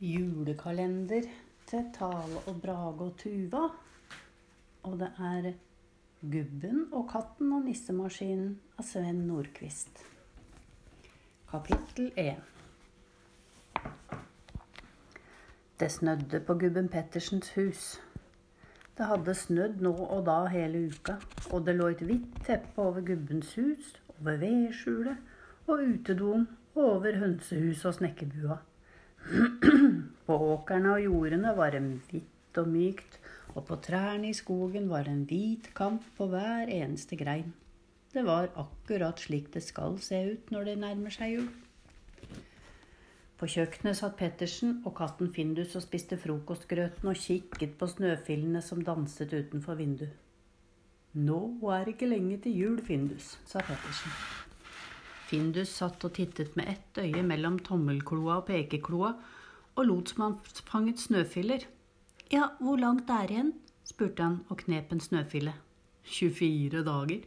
julekalender til Tale og Brage og Tuva. Og det er Gubben og katten og nissemaskinen av Sven Nordquist. Kapittel 1 Det snødde på Gubben Pettersens hus. Det hadde snødd nå og da hele uka, og det lå et hvitt teppe over Gubbens hus, over vedskjulet og utedoen og over hønsehuset og snekkerbua. På åkrene og jordene var det hvitt og mykt, og på trærne i skogen var det en hvit kamp på hver eneste grein. Det var akkurat slik det skal se ut når det nærmer seg jul. På kjøkkenet satt Pettersen og katten Findus og spiste frokostgrøten og kikket på snøfillene som danset utenfor vinduet. Nå er det ikke lenge til jul, Findus, sa Pettersen. Findus satt og tittet med ett øye mellom tommelkloa og pekekloa og lot som han fanget snøfiller. Ja, hvor langt er det igjen? spurte han og knep en snøfille. 24 dager.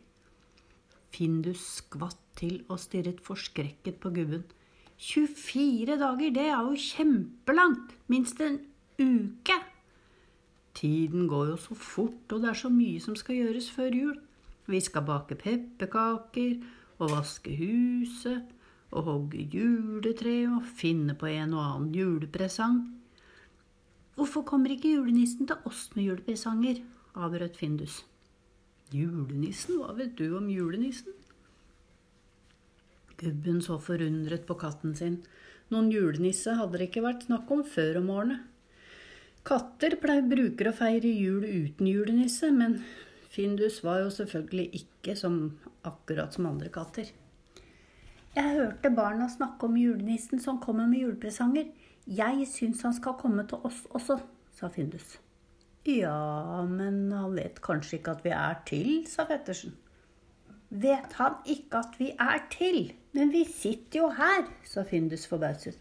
Findus skvatt til og stirret forskrekket på gubben. 24 dager, det er jo kjempelangt! Minst en uke! Tiden går jo så fort, og det er så mye som skal gjøres før jul. Vi skal bake pepperkaker og vaske huset og hogge juletre og finne på en og annen julepresang. Hvorfor kommer ikke julenissen til oss med julepresanger? avbrøt Findus. Julenissen? Hva vet du om julenissen? Gubben så forundret på katten sin. Noen julenisse hadde det ikke vært snakk om før om årene. Katter pleier bruker å feire jul uten julenisse, men Findus var jo selvfølgelig ikke som, akkurat som andre katter. Jeg hørte barna snakke om julenissen som kommer med julepresanger. Jeg syns han skal komme til oss også, sa Findus. Ja, men han vet kanskje ikke at vi er til, sa Pettersen. Vet han ikke at vi er til? Men vi sitter jo her, sa Findus forbauset.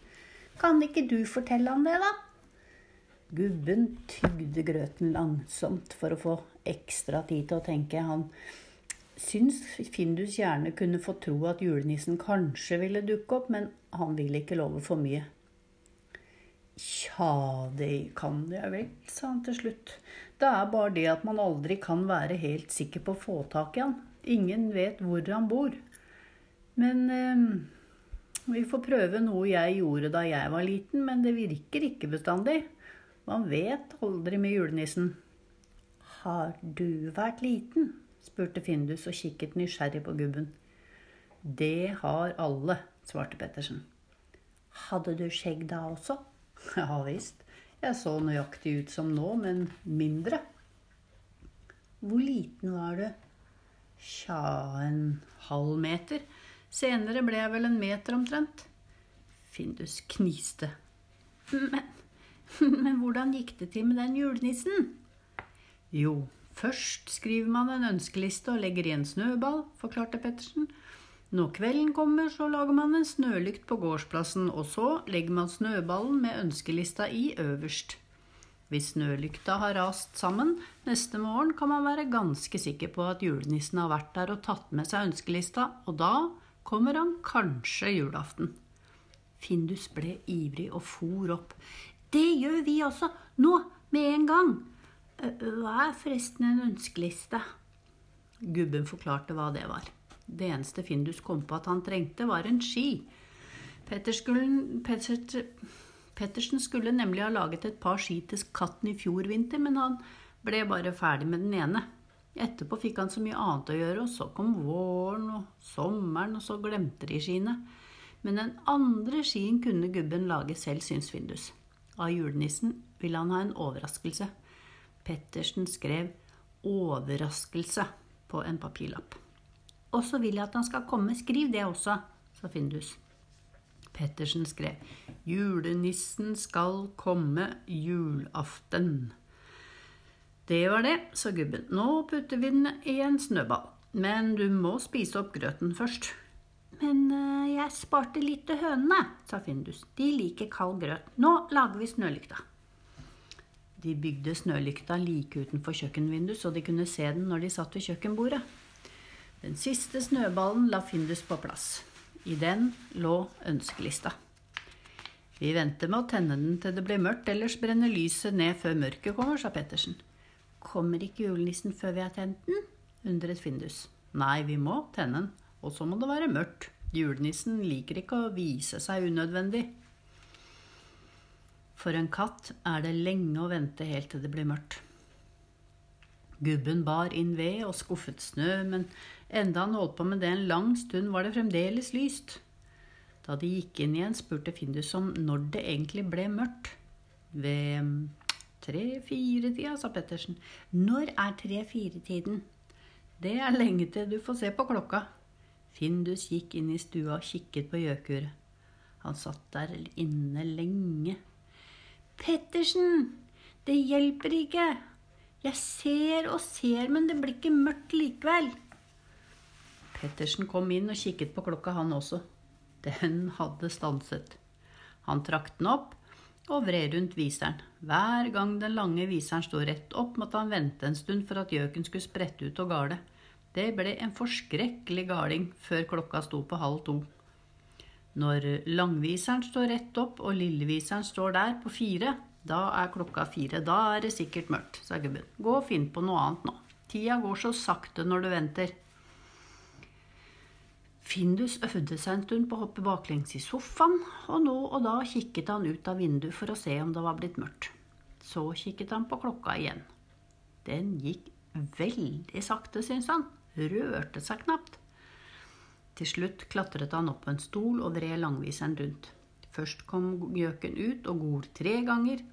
Kan ikke du fortelle han det, da? Gubben tygde grøten langsomt for å få ekstra tid til å tenke. Han syntes Findus gjerne kunne få tro at julenissen kanskje ville dukke opp, men han ville ikke love for mye. Tja, det kan jeg vel, sa han til slutt. Det er bare det at man aldri kan være helt sikker på å få tak i han. Ingen vet hvor han bor. Men eh, vi får prøve noe jeg gjorde da jeg var liten, men det virker ikke bestandig. Man vet aldri med julenissen. Har du vært liten? Spurte Findus og kikket nysgjerrig på gubben. Det har alle, svarte Pettersen. Hadde du skjegg da også? Ja visst. Jeg så nøyaktig ut som nå, men mindre. Hvor liten var du? Tja, en halv meter. Senere ble jeg vel en meter omtrent. Findus kniste. Men men hvordan gikk det til med den julenissen? Jo, først skriver man en ønskeliste og legger i en snøball, forklarte Pettersen. Når kvelden kommer, så lager man en snølykt på gårdsplassen, og så legger man snøballen med ønskelista i øverst. Hvis snølykta har rast sammen neste morgen, kan man være ganske sikker på at julenissen har vært der og tatt med seg ønskelista, og da kommer han kanskje julaften. Findus ble ivrig og for opp. Det gjør vi også. Nå, med en gang. Hva er forresten en ønskeliste? Gubben forklarte hva det var. Det eneste Findus kom på at han trengte, var en ski. Pettersen skulle nemlig ha laget et par ski til katten i fjor vinter, men han ble bare ferdig med den ene. Etterpå fikk han så mye annet å gjøre, og så kom våren og sommeren, og så glemte de skiene. Men den andre skien kunne gubben lage selv, syns Findus. Av julenissen ville han ha en overraskelse. Pettersen skrev 'overraskelse' på en papirlapp. Og så vil jeg at han skal komme. Skriv det også, sa Findus. Pettersen skrev 'Julenissen skal komme julaften'. Det var det, sa gubben. Nå putter vi den i en snøball. Men du må spise opp grøten først. Men uh, jeg sparte litt til hønene, sa Findus. De liker kald grøt. Nå lager vi snølykta. De bygde snølykta like utenfor kjøkkenvinduet, så de kunne se den når de satt ved kjøkkenbordet. Den siste snøballen la Findus på plass. I den lå ønskelista. Vi venter med å tenne den til det blir mørkt, ellers brenner lyset ned før mørket kommer, sa Pettersen. Kommer ikke julenissen før vi har tent den? undret Findus. Nei, vi må tenne den, og så må det være mørkt. Julenissen liker ikke å vise seg unødvendig. For en katt er det lenge å vente helt til det blir mørkt. Gubben bar inn ved og skuffet snø, men enda han holdt på med det en lang stund, var det fremdeles lyst. Da de gikk inn igjen, spurte Findus om når det egentlig ble mørkt. Ved tre-fire-tida, sa Pettersen. Når er tre-fire-tiden? Det er lenge til du får se på klokka. Findus gikk inn i stua og kikket på gjøkuret. Han satt der inne lenge. Pettersen, det hjelper ikke. Jeg ser og ser, men det blir ikke mørkt likevel. Pettersen kom inn og kikket på klokka, han også. Den hadde stanset. Han trakk den opp og vred rundt viseren. Hver gang den lange viseren sto rett opp, måtte han vente en stund for at gjøken skulle sprette ut og gale. Det ble en forskrekkelig galing før klokka sto på halv to. Når langviseren står rett opp og lilleviseren står der på fire, da er klokka fire. Da er det sikkert mørkt, sa gubben. Gå og finn på noe annet nå. Tida går så sakte når du venter. Findus øvde seg en stund på å hoppe baklengs i sofaen, og nå og da kikket han ut av vinduet for å se om det var blitt mørkt. Så kikket han på klokka igjen. Den gikk veldig sakte, syntes han. Rørte seg knapt. Til slutt klatret han opp på en stol og vred langviseren rundt. Først kom gjøken ut og gol tre ganger,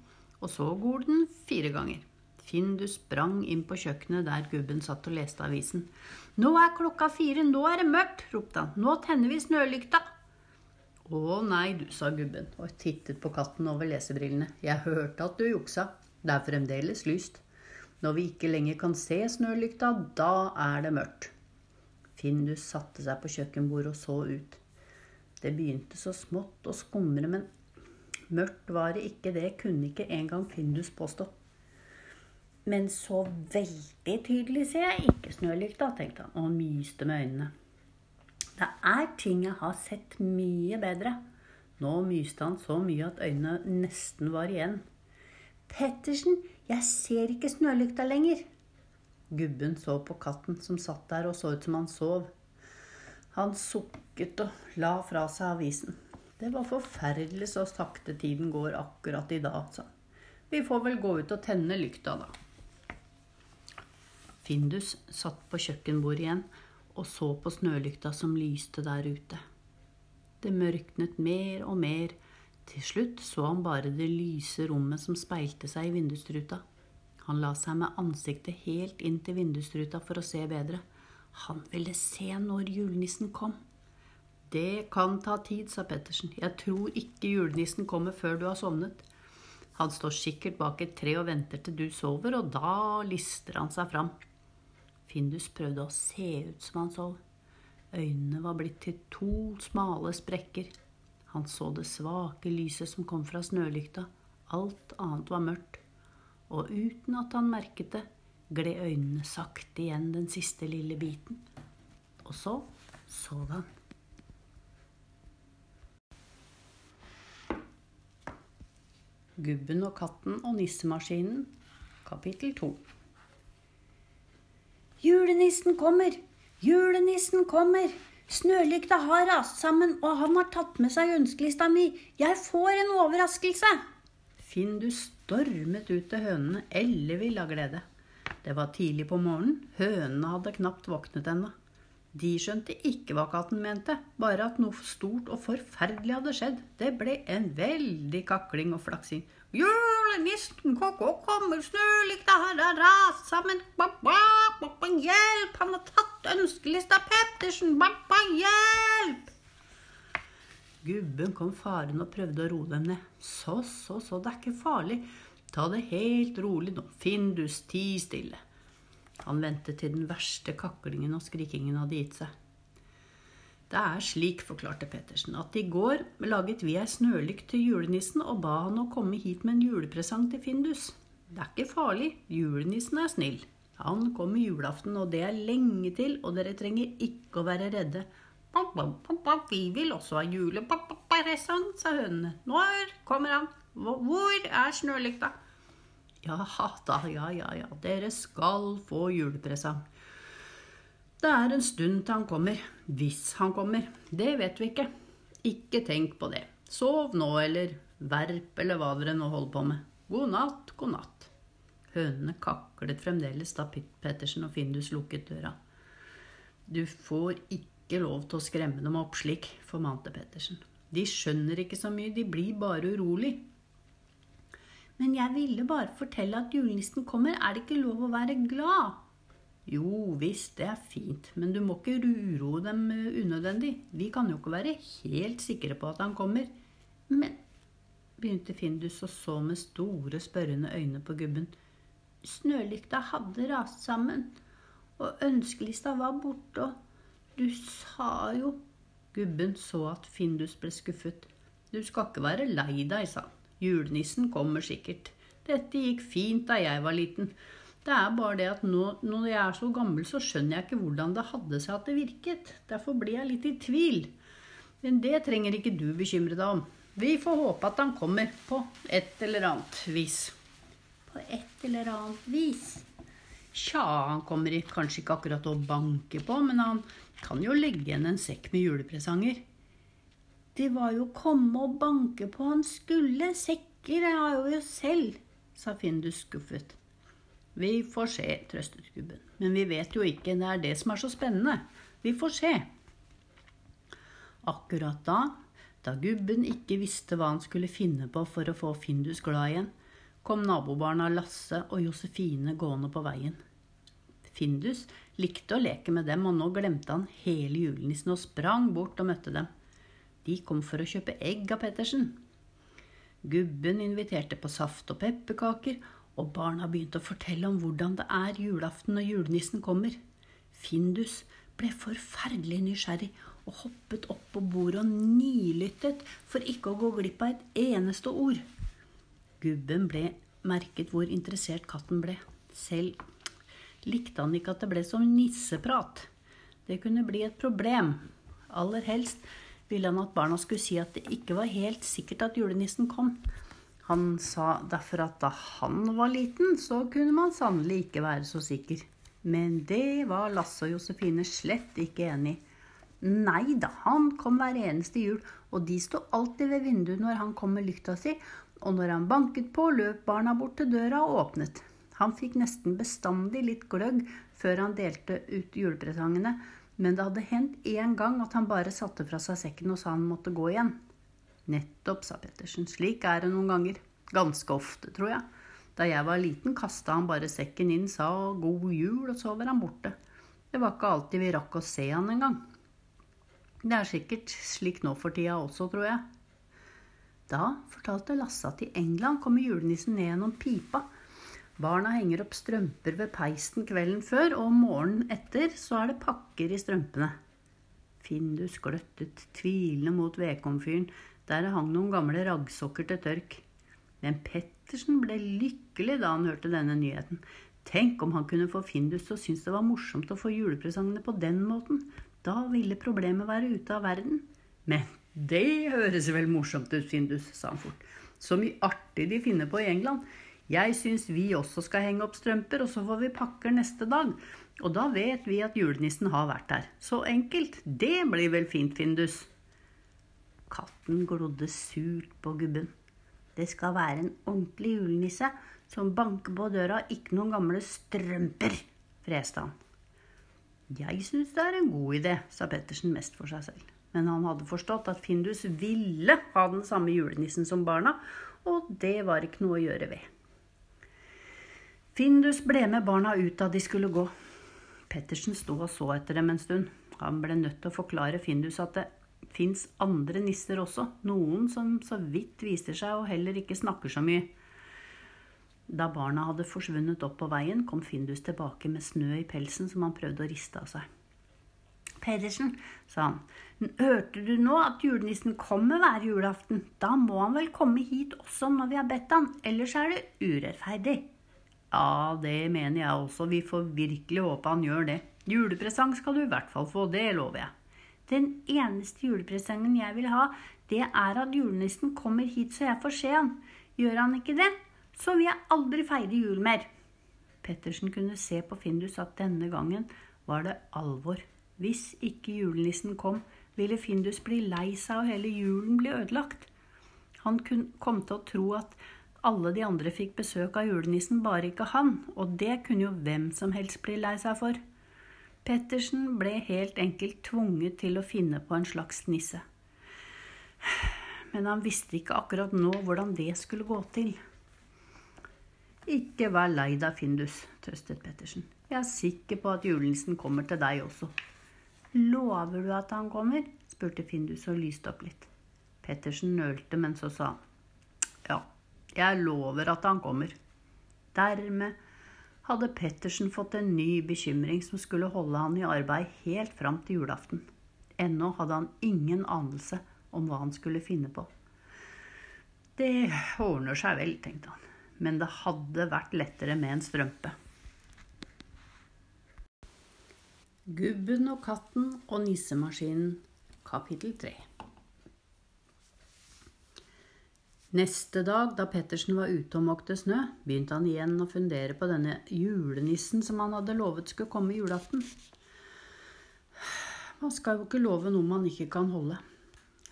og så gol den fire ganger. Findus sprang inn på kjøkkenet der gubben satt og leste avisen. Nå er klokka fire, nå er det mørkt, ropte han. Nå tenner vi snølykta. Å nei, du, sa gubben og tittet på katten over lesebrillene. Jeg hørte at du juksa. Det er fremdeles lyst. Når vi ikke lenger kan se snølykta, da er det mørkt. Findus satte seg på kjøkkenbordet og så ut. Det begynte så smått å skumre, men mørkt var det ikke, det kunne ikke engang Findus påstå. Men så veldig tydelig ser jeg ikke snølykta, tenkte han, og myste med øynene. Det er ting jeg har sett mye bedre. Nå myste han så mye at øynene nesten var igjen. Pettersen, jeg ser ikke snølykta lenger. Gubben så på katten som satt der og så ut som han sov. Han sukket og la fra seg avisen. Det var forferdelig så sakte tiden går akkurat i dag, sa han. Vi får vel gå ut og tenne lykta, da. Findus satt på kjøkkenbordet igjen og så på snølykta som lyste der ute. Det mørknet mer og mer. Til slutt så han bare det lyse rommet som speilte seg i vindusruta. Han la seg med ansiktet helt inn til vindusruta for å se bedre. Han ville se når julenissen kom. Det kan ta tid, sa Pettersen. Jeg tror ikke julenissen kommer før du har sovnet. Han står sikkert bak et tre og venter til du sover, og da lister han seg fram. Findus prøvde å se ut som han sov. Øynene var blitt til to smale sprekker. Han så det svake lyset som kom fra snølykta. Alt annet var mørkt. Og uten at han merket det, gled øynene sakte igjen den siste lille biten. Og så sov han. Gubben og katten og nissemaskinen, kapittel to. Julenissen kommer! Julenissen kommer! Snølykta har rast sammen, og han har tatt med seg ønskelista mi. Jeg får en overraskelse! Findus stormet ut til hønene, ellevill av glede. Det var tidlig på morgenen. Hønene hadde knapt våknet ennå. De skjønte ikke hva katten mente, bare at noe stort og forferdelig hadde skjedd. Det ble en veldig kakling og flaksing. Julenissen ko-ko kommer, snølykta har rast sammen. ba-ba, hjelp! Han har tatt ønskelista Pettersen! Babba, hjelp! Gubben kom farende og prøvde å roe dem ned. Så, så, så, det er ikke farlig. Ta det helt rolig nå. Findus, ti stille. Han ventet til den verste kaklingen og skrikingen hadde gitt seg. Det er slik, forklarte Pettersen, at i går laget vi ei snølykt til julenissen og ba han å komme hit med en julepresang til Findus. Det er ikke farlig, julenissen er snill. Han kommer julaften, og det er lenge til, og dere trenger ikke å være redde. Vi vil også ha julepresang, sa hønene. Når kommer han? Hvor er snølykta? Ja da, ja, ja, ja, dere skal få julepresang. Det er en stund til han kommer. Hvis han kommer. Det vet vi ikke. Ikke tenk på det. Sov nå, eller verp, eller hva dere nå holder på med. God natt, god natt. Hønene kaklet fremdeles da Pettersen og Findus lukket døra. Du får ikke lov til å skremme dem opp slik, formante Pettersen. De skjønner ikke så mye, de blir bare urolig. Men jeg ville bare fortelle at julenissen kommer, er det ikke lov å være glad? Jo visst, det er fint, men du må ikke uroe dem unødvendig. Vi kan jo ikke være helt sikre på at han kommer. Men begynte Findus og så med store, spørrende øyne på gubben. Snølykta hadde rast sammen og ønskelista var borte, og du sa jo Gubben så at Findus ble skuffet. Du skal ikke være lei deg, sa han. Julenissen kommer sikkert. Dette gikk fint da jeg var liten. Det er bare det at nå når jeg er så gammel, så skjønner jeg ikke hvordan det hadde seg at det virket. Derfor blir jeg litt i tvil. Men det trenger ikke du bekymre deg om. Vi får håpe at han kommer på et eller annet vis. På et eller annet vis. Tja, han kommer kanskje ikke akkurat å banke på, men han kan jo legge igjen en sekk med julepresanger. Det var jo komme og banke på han skulle. Sekker jeg har jo selv, sa Findus skuffet. Vi får se, trøstet gubben. Men vi vet jo ikke. Det er det som er så spennende. Vi får se. Akkurat da, da gubben ikke visste hva han skulle finne på for å få Findus glad igjen, kom nabobarna Lasse og Josefine gående på veien. Findus likte å leke med dem, og nå glemte han hele julenissen og sprang bort og møtte dem. De kom for å kjøpe egg av Pettersen. Gubben inviterte på saft og pepperkaker, og barna begynte å fortelle om hvordan det er julaften når julenissen kommer. Findus ble forferdelig nysgjerrig og hoppet opp på bordet og nilyttet for ikke å gå glipp av et eneste ord. Gubben ble merket hvor interessert katten ble. Selv likte han ikke at det ble som nisseprat. Det kunne bli et problem. Aller helst ville han at barna skulle si at det ikke var helt sikkert at julenissen kom. Han sa derfor at da han var liten, så kunne man sannelig ikke være så sikker. Men det var Lasse og Josefine slett ikke enig i. Nei da, han kom hver eneste jul, og de sto alltid ved vinduet når han kom med lykta si, og når han banket på, løp barna bort til døra og åpnet. Han fikk nesten bestandig litt gløgg før han delte ut julepresangene, men det hadde hendt én gang at han bare satte fra seg sekken og sa han måtte gå igjen. Nettopp, sa Pettersen. Slik er det noen ganger. Ganske ofte, tror jeg. Da jeg var liten, kasta han bare sekken inn, sa god jul, og så var han borte. Det var ikke alltid vi rakk å se han engang. Det er sikkert slik nå for tida også, tror jeg. Da fortalte Lasse at i England kommer julenissen ned gjennom pipa. Barna henger opp strømper ved peisen kvelden før, og morgenen etter så er det pakker i strømpene. Findus gløttet tvilende mot vedkomfyren, der det hang noen gamle raggsokker til tørk. Men Pettersen ble lykkelig da han hørte denne nyheten. Tenk om han kunne få Findus til å synes det var morsomt å få julepresangene på den måten. Da ville problemet være ute av verden. Men det høres vel morsomt ut, Findus, sa han fort. Så mye artig de finner på i England. Jeg syns vi også skal henge opp strømper, og så får vi pakker neste dag. Og da vet vi at julenissen har vært der. Så enkelt. Det blir vel fint, Findus. Katten glodde surt på gubben. Det skal være en ordentlig julenisse som banker på døra, ikke noen gamle strømper, freste han. Jeg syns det er en god idé, sa Pettersen mest for seg selv men han hadde forstått at Findus ville ha den samme julenissen som barna, og det var ikke noe å gjøre ved. Findus ble med barna ut da de skulle gå. Pettersen sto og så etter dem en stund. Han ble nødt til å forklare Findus at det fins andre nisser også, noen som så vidt viser seg og heller ikke snakker så mye. Da barna hadde forsvunnet opp på veien, kom Findus tilbake med snø i pelsen som han prøvde å riste av seg. Pedersen, sa han, hørte du nå at julenissen kommer hver julaften? Da må han vel komme hit også når vi har bedt han, ellers er det urettferdig. Ja, det mener jeg også, vi får virkelig håpe han gjør det. Julepresang skal du i hvert fall få, det lover jeg. Den eneste julepresangen jeg vil ha, det er at julenissen kommer hit så jeg får se han. Gjør han ikke det, så vil jeg aldri feire jul mer. Pettersen kunne se på Findus at denne gangen var det alvor. Hvis ikke julenissen kom, ville Findus bli lei seg og hele julen bli ødelagt. Han kom til å tro at alle de andre fikk besøk av julenissen, bare ikke han, og det kunne jo hvem som helst bli lei seg for. Pettersen ble helt enkelt tvunget til å finne på en slags nisse. Men han visste ikke akkurat nå hvordan det skulle gå til. Ikke vær lei deg, Findus, trøstet Pettersen. Jeg er sikker på at julenissen kommer til deg også. Lover du at han kommer? spurte Findus og lyste opp litt. Pettersen nølte, men så sa han jeg lover at han kommer. Dermed hadde Pettersen fått en ny bekymring som skulle holde han i arbeid helt fram til julaften. Ennå hadde han ingen anelse om hva han skulle finne på. Det ordner seg vel, tenkte han, men det hadde vært lettere med en strømpe. Gubben og katten og nissemaskinen, kapittel 3. Neste dag, da Pettersen var ute og måkte snø, begynte han igjen å fundere på denne julenissen som han hadde lovet skulle komme julaften. Man skal jo ikke love noe man ikke kan holde.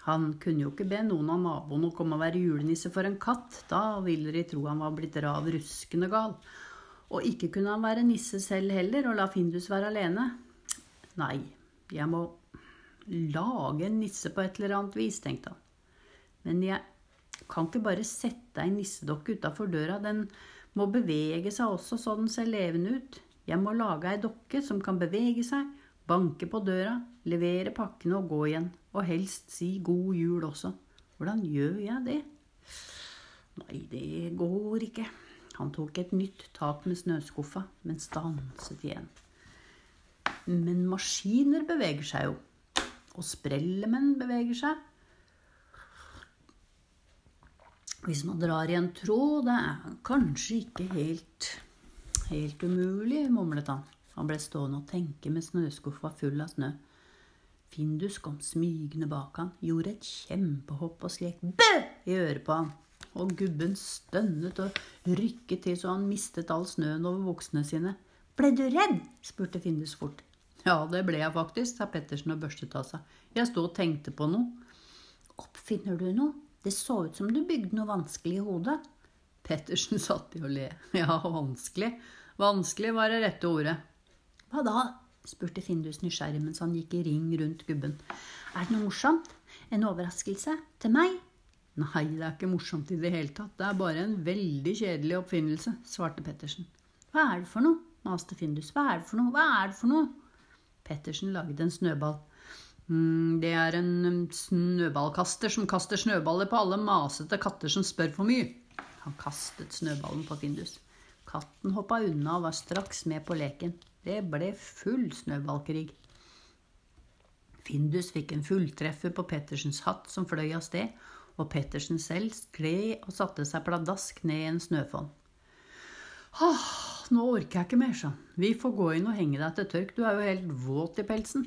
Han kunne jo ikke be noen av naboene å komme og være julenisse for en katt, da ville de tro han var blitt rav ruskende gal. Og ikke kunne han være nisse selv heller og la Findus være alene. Nei, jeg må lage en nisse på et eller annet vis, tenkte han. Men jeg kan ikke bare sette ei nissedokke utafor døra. Den må bevege seg også så den ser levende ut. Jeg må lage ei dokke som kan bevege seg, banke på døra, levere pakkene og gå igjen. Og helst si god jul også. Hvordan gjør jeg det? Nei, det går ikke. Han tok et nytt tak med snøskuffa, men stanset igjen. Men maskiner beveger seg jo. Og sprellemenn beveger seg. Hvis man drar i en tråd, det er kanskje ikke helt, helt umulig, mumlet han. Han ble stående og tenke med snøskuffa full av snø. Findus kom smygende bak han, gjorde et kjempehopp og skrek bø i øret på han. Og gubben stønnet og rykket til så han mistet all snøen over buksene sine. Ble du redd? spurte Findus fort. Ja, det ble jeg faktisk, sa Pettersen og børstet av seg. Jeg sto og tenkte på noe. Oppfinner du noe? Det så ut som du bygde noe vanskelig i hodet. Pettersen satt i å le. Ja, vanskelig. Vanskelig var det rette ordet. Hva da? spurte Findus nysgjerrig mens han gikk i ring rundt gubben. Er det noe morsomt? En overraskelse? Til meg? Nei, det er ikke morsomt i det hele tatt. Det er bare en veldig kjedelig oppfinnelse, svarte Pettersen. Hva er det for noe? maste Findus. Hva er det for noe? Hva er det for noe? Pettersen laget en snøball. Mm, det er en um, snøballkaster som kaster snøballer på alle masete katter som spør for mye. Han kastet snøballen på Findus. Katten hoppa unna og var straks med på leken. Det ble full snøballkrig. Findus fikk en fulltreffer på Pettersens hatt som fløy av sted, og Pettersen selv skled og satte seg pladask ned i en snøfonn. Ah, nå orker jeg ikke mer, han. Vi får gå inn og henge deg til tørk, du er jo helt våt i pelsen.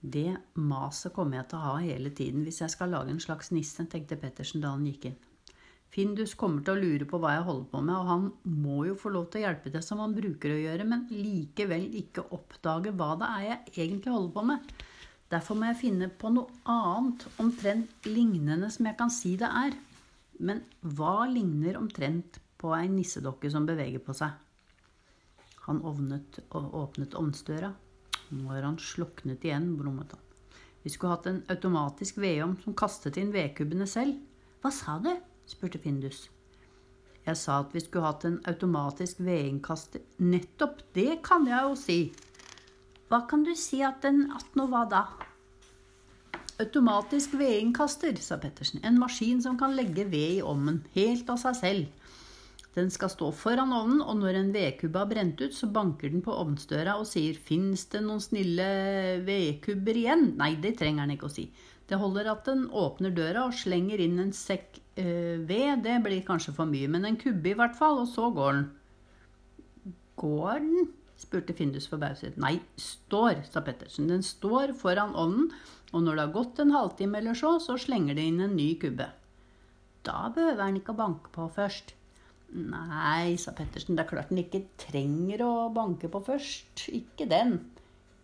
Det maset kommer jeg til å ha hele tiden hvis jeg skal lage en slags nisse, tenkte Pettersen da han gikk inn. Findus kommer til å lure på hva jeg holder på med, og han må jo få lov til å hjelpe til som han bruker å gjøre, men likevel ikke oppdage hva det er jeg egentlig holder på med. Derfor må jeg finne på noe annet omtrent lignende som jeg kan si det er. Men hva ligner omtrent på ei nissedokke som beveger på seg? Han ovnet og åpnet ovnsdøra. Nå har han sluknet igjen, brummet han. Vi skulle hatt en automatisk vedovn som kastet inn vedkubbene selv. Hva sa du? spurte Findus. Jeg sa at vi skulle hatt en automatisk vedinnkaster. Nettopp, det kan jeg jo si. Hva kan du si at den attnå hva da? Automatisk vedinnkaster, sa Pettersen. En maskin som kan legge ved i ovnen, helt av seg selv. Den skal stå foran ovnen, og når en vedkubbe har brent ut, så banker den på ovnsdøra og sier 'Fins det noen snille vedkubber igjen?' Nei, det trenger den ikke å si. Det holder at den åpner døra og slenger inn en sekk øh, ved. Det blir kanskje for mye, men en kubbe i hvert fall, og så går den. Går den? spurte Findus forbauset. Nei, står, sa Pettersen. Den står foran ovnen, og når det har gått en halvtime eller så, så slenger det inn en ny kubbe. Da behøver han ikke å banke på først. Nei, sa Pettersen, det er klart den ikke trenger å banke på først. Ikke den.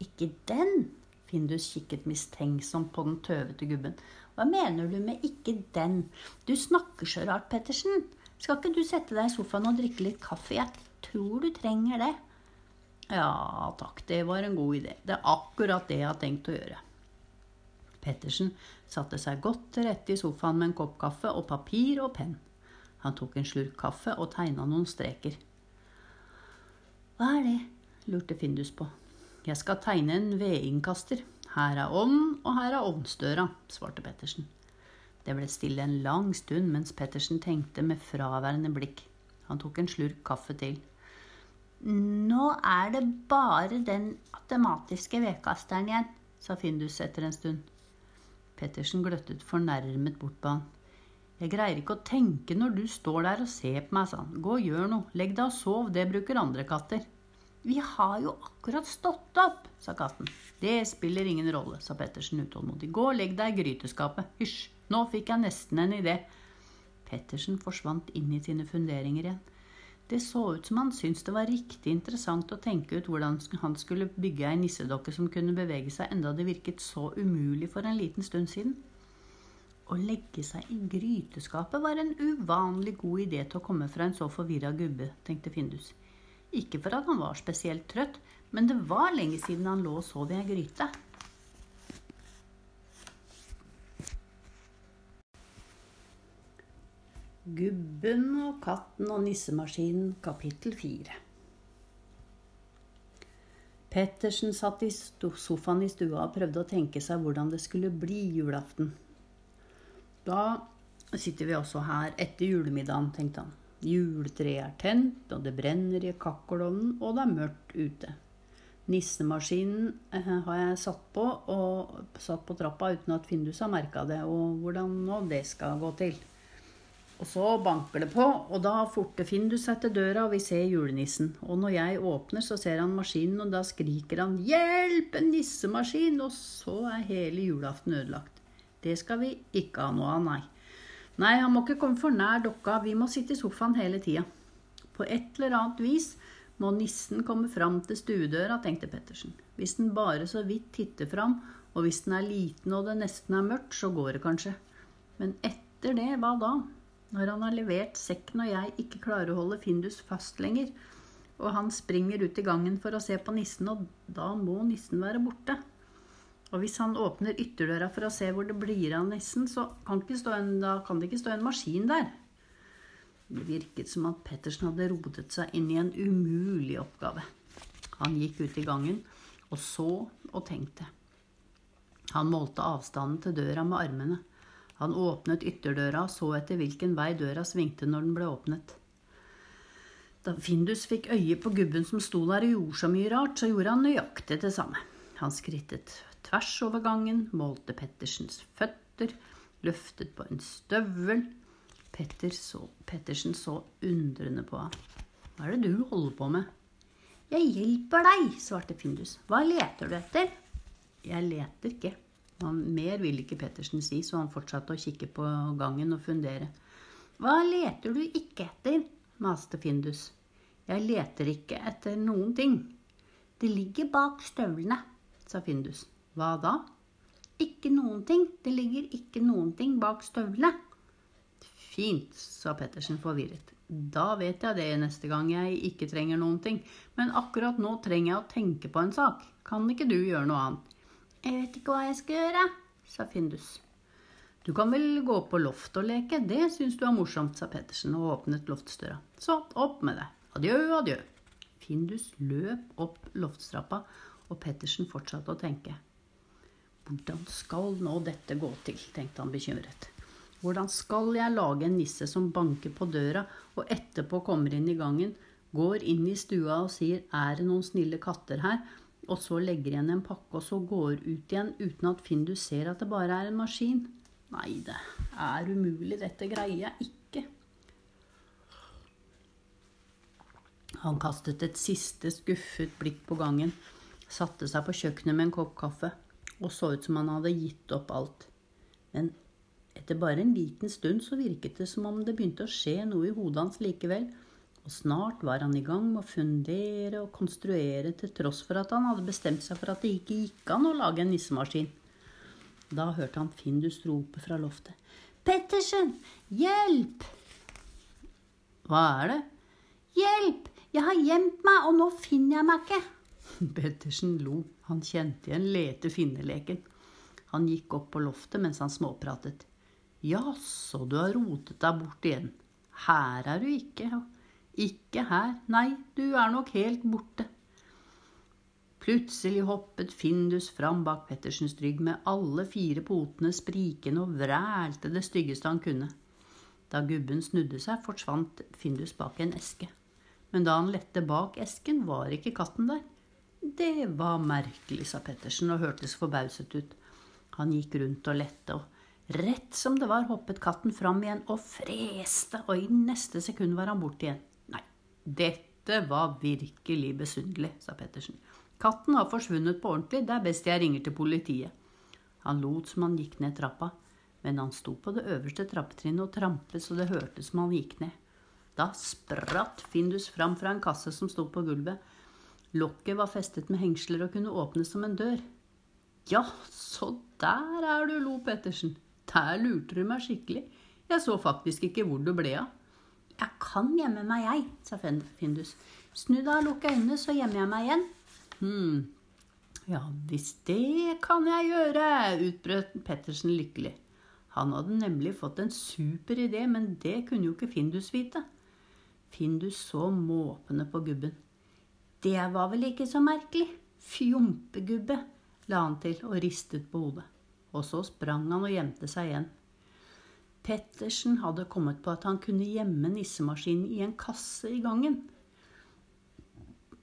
Ikke den? Findus kikket mistenksomt på den tøvete gubben. Hva mener du med 'ikke den'? Du snakker så rart, Pettersen. Skal ikke du sette deg i sofaen og drikke litt kaffe? Jeg tror du trenger det. Ja takk, det var en god idé. Det er akkurat det jeg har tenkt å gjøre. Pettersen satte seg godt til rette i sofaen med en kopp kaffe og papir og penn. Han tok en slurk kaffe og tegna noen streker. Hva er det? lurte Findus på. Jeg skal tegne en vedinnkaster. Her er ovnen, og her er ovnsdøra, svarte Pettersen. Det ble stille en lang stund mens Pettersen tenkte med fraværende blikk. Han tok en slurk kaffe til. Nå er det bare den matematiske vedkasteren igjen, sa Findus etter en stund. Pettersen gløttet fornærmet bort på han. Jeg greier ikke å tenke når du står der og ser på meg, sa han. Gå og gjør noe. Legg deg og sov, det bruker andre katter. Vi har jo akkurat stått opp, sa katten. Det spiller ingen rolle, sa Pettersen utålmodig. Gå og legg deg i gryteskapet. Hysj, nå fikk jeg nesten en idé. Pettersen forsvant inn i sine funderinger igjen. Det så ut som han syntes det var riktig interessant å tenke ut hvordan han skulle bygge ei nissedokke som kunne bevege seg enda det virket så umulig for en liten stund siden. Å legge seg i gryteskapet var en uvanlig god idé til å komme fra en så forvirra gubbe, tenkte Findus. Ikke for at han var spesielt trøtt, men det var lenge siden han lå og sov i ei gryte. Gubben og katten og nissemaskinen, kapittel fire. Pettersen satt i sofaen i stua og prøvde å tenke seg hvordan det skulle bli julaften. Da sitter vi også her etter julemiddagen, tenkte han. Juletreet er tent, og det brenner i kakkelovnen, og det er mørkt ute. Nissemaskinen eh, har jeg satt på, og satt på trappa uten at Findus har merka det, og hvordan nå det skal gå til. Og så banker det på, og da forter Findus seg til døra, og vi ser julenissen. Og når jeg åpner, så ser han maskinen, og da skriker han 'Hjelp! En nissemaskin!' Og så er hele julaften ødelagt. Det skal vi ikke ha noe av, nei. Nei, han må ikke komme for nær dokka, vi må sitte i sofaen hele tida. På et eller annet vis må nissen komme fram til stuedøra, tenkte Pettersen. Hvis den bare så vidt titter fram, og hvis den er liten og det nesten er mørkt, så går det kanskje. Men etter det, hva da? Når han har levert sekken og jeg ikke klarer å holde Findus fast lenger, og han springer ut i gangen for å se på nissen, og da må nissen være borte. Og hvis han åpner ytterdøra for å se hvor det blir av nissen, så kan, en, da kan det ikke stå en maskin der. Det virket som at Pettersen hadde rotet seg inn i en umulig oppgave. Han gikk ut i gangen og så og tenkte. Han målte avstanden til døra med armene. Han åpnet ytterdøra og så etter hvilken vei døra svingte når den ble åpnet. Da Findus fikk øye på gubben som sto der og gjorde så mye rart, så gjorde han nøyaktig det samme. Han skrittet tvers over gangen, målte Pettersens føtter, løftet på en støvel. Petter så, Pettersen så undrende på ham. Hva er det du holder på med? Jeg hjelper deg, svarte Findus. Hva leter du etter? Jeg leter ikke. Han, mer ville ikke Pettersen si, så han fortsatte å kikke på gangen og fundere. Hva leter du ikke etter? maste Findus. Jeg leter ikke etter noen ting. Det ligger bak støvlene, sa Findus. Hva da? Ikke noen ting. Det ligger ikke noen ting bak støvlene. Fint, sa Pettersen forvirret. Da vet jeg det neste gang jeg ikke trenger noen ting. Men akkurat nå trenger jeg å tenke på en sak. Kan ikke du gjøre noe annet? Jeg vet ikke hva jeg skal gjøre, sa Findus. Du kan vel gå på loftet og leke, det syns du er morsomt, sa Pettersen og åpnet loftsdøra. Så opp med det. Adjø, adjø. Findus løp opp loftstrappa, og Pettersen fortsatte å tenke. Hvordan skal nå dette gå til, tenkte han bekymret. Hvordan skal jeg lage en nisse som banker på døra, og etterpå kommer inn i gangen, går inn i stua og sier er det noen snille katter her, og så legger igjen en pakke og så går ut igjen uten at Findus ser at det bare er en maskin? Nei, det er umulig, dette greier jeg ikke. Han kastet et siste skuffet blikk på gangen, satte seg på kjøkkenet med en kopp kaffe og så ut som han hadde gitt opp alt. Men etter bare en liten stund så virket det som om det begynte å skje noe i hodet hans likevel, og snart var han i gang med å fundere og konstruere til tross for at han hadde bestemt seg for at det ikke gikk an å lage en nissemaskin. Da hørte han Findus rope fra loftet. Pettersen! Hjelp! Hva er det? Hjelp! Jeg har gjemt meg, og nå finner jeg meg ikke. Pettersen lo. Han kjente igjen lete-finne-leken. Han gikk opp på loftet mens han småpratet. Jaså, du har rotet deg bort igjen. Her er du ikke. Ikke her. Nei, du er nok helt borte. Plutselig hoppet Findus fram bak Pettersens rygg med alle fire potene sprikende og vrælte det styggeste han kunne. Da gubben snudde seg, forsvant Findus bak en eske. Men da han lette bak esken, var ikke katten der. Det var merkelig, sa Pettersen og hørtes forbauset ut. Han gikk rundt og lette, og rett som det var, hoppet katten fram igjen og freste, og i neste sekund var han borte igjen. Nei, dette var virkelig besynderlig, sa Pettersen. Katten har forsvunnet på ordentlig, det er best jeg ringer til politiet. Han lot som han gikk ned trappa, men han sto på det øverste trappetrinnet og trampet så det hørtes som han gikk ned. Da spratt Findus fram fra en kasse som sto på gulvet. Lokket var festet med hengsler og kunne åpnes som en dør. Ja, så der er du, lo Pettersen. Der lurte du meg skikkelig. Jeg så faktisk ikke hvor du ble av. Jeg kan gjemme meg, jeg, sa Findus. Snu deg og lukk øynene, så gjemmer jeg meg igjen. Hm, ja hvis det kan jeg gjøre, utbrøt Pettersen lykkelig. Han hadde nemlig fått en super idé, men det kunne jo ikke Findus vite. Findus så måpende på gubben. Det var vel ikke så merkelig. Fjompegubbe, la han til og ristet på hodet. Og så sprang han og gjemte seg igjen. Pettersen hadde kommet på at han kunne gjemme nissemaskinen i en kasse i gangen.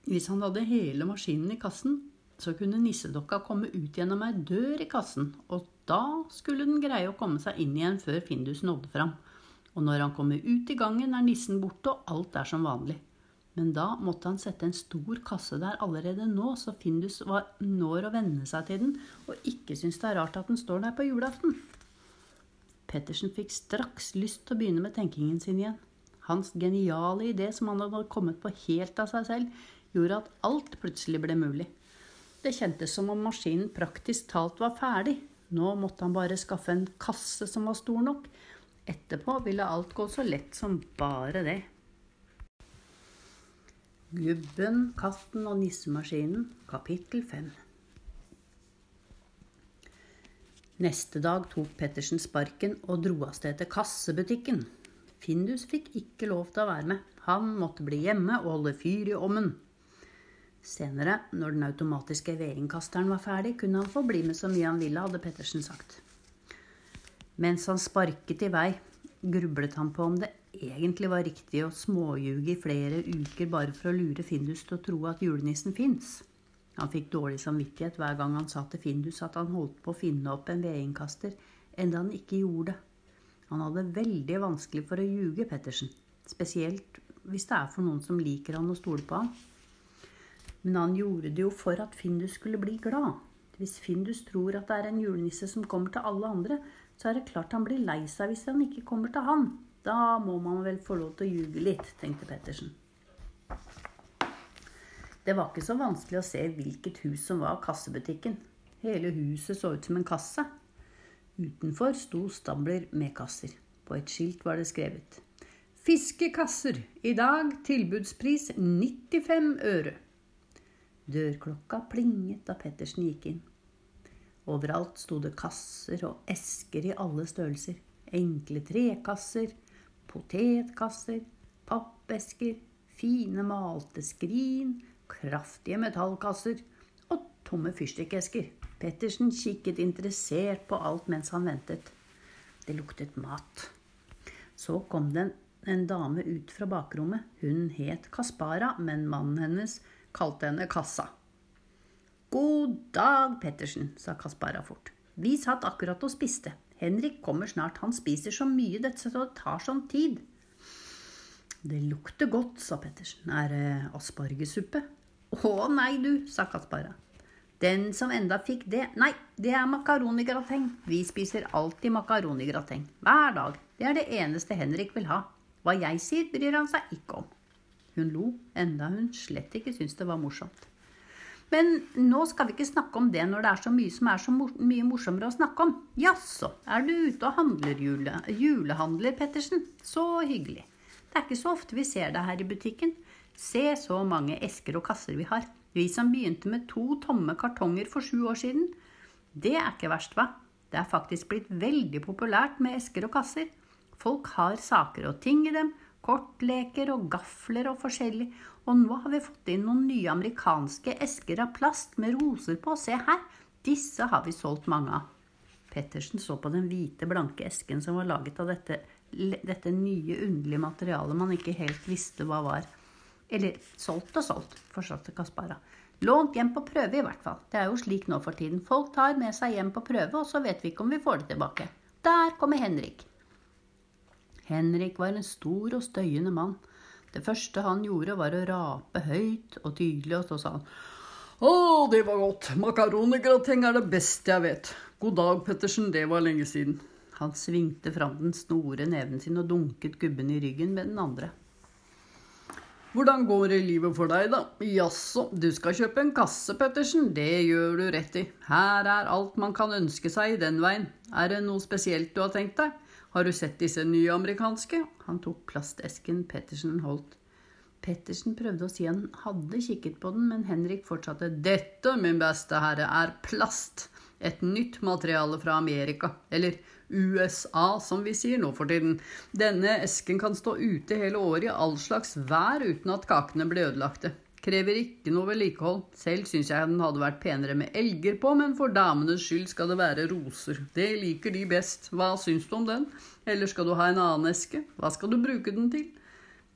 Hvis han hadde hele maskinen i kassen, så kunne nissedokka komme ut gjennom ei dør i kassen, og da skulle den greie å komme seg inn igjen før Findus nådde fram. Og når han kommer ut i gangen, er nissen borte, og alt er som vanlig. Men da måtte han sette en stor kasse der allerede nå, så Findus var, når å venne seg til den, og ikke syns det er rart at den står der på julaften. Pettersen fikk straks lyst til å begynne med tenkingen sin igjen. Hans geniale idé, som han hadde kommet på helt av seg selv, gjorde at alt plutselig ble mulig. Det kjentes som om maskinen praktisk talt var ferdig. Nå måtte han bare skaffe en kasse som var stor nok. Etterpå ville alt gå så lett som bare det. Gubben, katten og nissemaskinen, kapittel 5 Neste dag tok Pettersen sparken og dro av sted til kassebutikken. Findus fikk ikke lov til å være med. Han måtte bli hjemme og holde fyr i ommen. Senere, når den automatiske veringkasteren var ferdig, kunne han få bli med så mye han ville, hadde Pettersen sagt. Mens han sparket i vei, grublet han på om det egentlig var riktig å småljuge i flere uker bare for å lure Findus til å tro at julenissen fins. Han fikk dårlig samvittighet hver gang han sa til Findus at han holdt på å finne opp en vedinnkaster, enda han ikke gjorde det. Han hadde veldig vanskelig for å ljuge, Pettersen. Spesielt hvis det er for noen som liker han og stoler på han. Men han gjorde det jo for at Findus skulle bli glad. Hvis Findus tror at det er en julenisse som kommer til alle andre, så er det klart han blir lei seg hvis han ikke kommer til han. Da må man vel få lov til å ljuge litt, tenkte Pettersen. Det var ikke så vanskelig å se hvilket hus som var kassebutikken. Hele huset så ut som en kasse. Utenfor sto stabler med kasser. På et skilt var det skrevet Fiskekasser. I dag tilbudspris 95 øre. Dørklokka plinget da Pettersen gikk inn. Overalt sto det kasser og esker i alle størrelser. Enkle trekasser, potetkasser, pappesker, fine malte skrin, kraftige metallkasser og tomme fyrstikkesker. Pettersen kikket interessert på alt mens han ventet. Det luktet mat. Så kom det en, en dame ut fra bakrommet. Hun het Kaspara, men mannen hennes kalte henne Kassa. God dag, Pettersen, sa Kaspara fort. Vi satt akkurat og spiste. Henrik kommer snart. Han spiser så mye dette så det tar sånn tid. Det lukter godt, sa Pettersen. Er det aspargesuppe? Å nei, du, sa Kaspara. Den som enda fikk det Nei, det er makaronigrateng. Vi spiser alltid makaronigrateng. Hver dag. Det er det eneste Henrik vil ha. Hva jeg sier, bryr han seg ikke om. Hun lo, enda hun slett ikke syntes det var morsomt. Men nå skal vi ikke snakke om det når det er så mye som er så mye morsommere å snakke om. Jaså, er du ute og handler jule julehandler, Pettersen? Så hyggelig. Det er ikke så ofte vi ser deg her i butikken. Se så mange esker og kasser vi har. Vi som begynte med to tomme kartonger for sju år siden. Det er ikke verst, hva? Det er faktisk blitt veldig populært med esker og kasser. Folk har saker og ting i dem, kortleker og gafler og forskjellig, og nå har vi fått inn noen nye amerikanske esker av plast med roser på. Se her, disse har vi solgt mange av. Pettersen så på den hvite, blanke esken som var laget av dette, dette nye, underlige materialet man ikke helt visste hva var. Eller solgt og solgt, fortsatte Kaspara. Lånt hjem på prøve, i hvert fall. Det er jo slik nå for tiden. Folk tar med seg hjem på prøve, og så vet vi ikke om vi får det tilbake. Der kommer Henrik. Henrik var en stor og støyende mann. Det første han gjorde, var å rape høyt og tydelig, og så sa han Å, det var godt. Makaronigrateng er det beste jeg vet. God dag, Pettersen, det var lenge siden. Han svingte fram den store neven sin og dunket gubben i ryggen med den andre. Hvordan går det i livet for deg, da? Jaså, du skal kjøpe en kasse, Pettersen. Det gjør du rett i. Her er alt man kan ønske seg i den veien. Er det noe spesielt du har tenkt deg? Har du sett disse nye amerikanske? Han tok plastesken Pettersen holdt. Pettersen prøvde å si han hadde kikket på den, men Henrik fortsatte. Dette, min beste herre, er plast. Et nytt materiale fra Amerika. Eller USA, som vi sier nå for tiden. Denne esken kan stå ute hele året i all slags vær uten at kakene blir ødelagte. Krever ikke noe vedlikehold. Selv syns jeg den hadde vært penere med elger på, men for damenes skyld skal det være roser. Det liker de best. Hva syns du om den? Eller skal du ha en annen eske? Hva skal du bruke den til?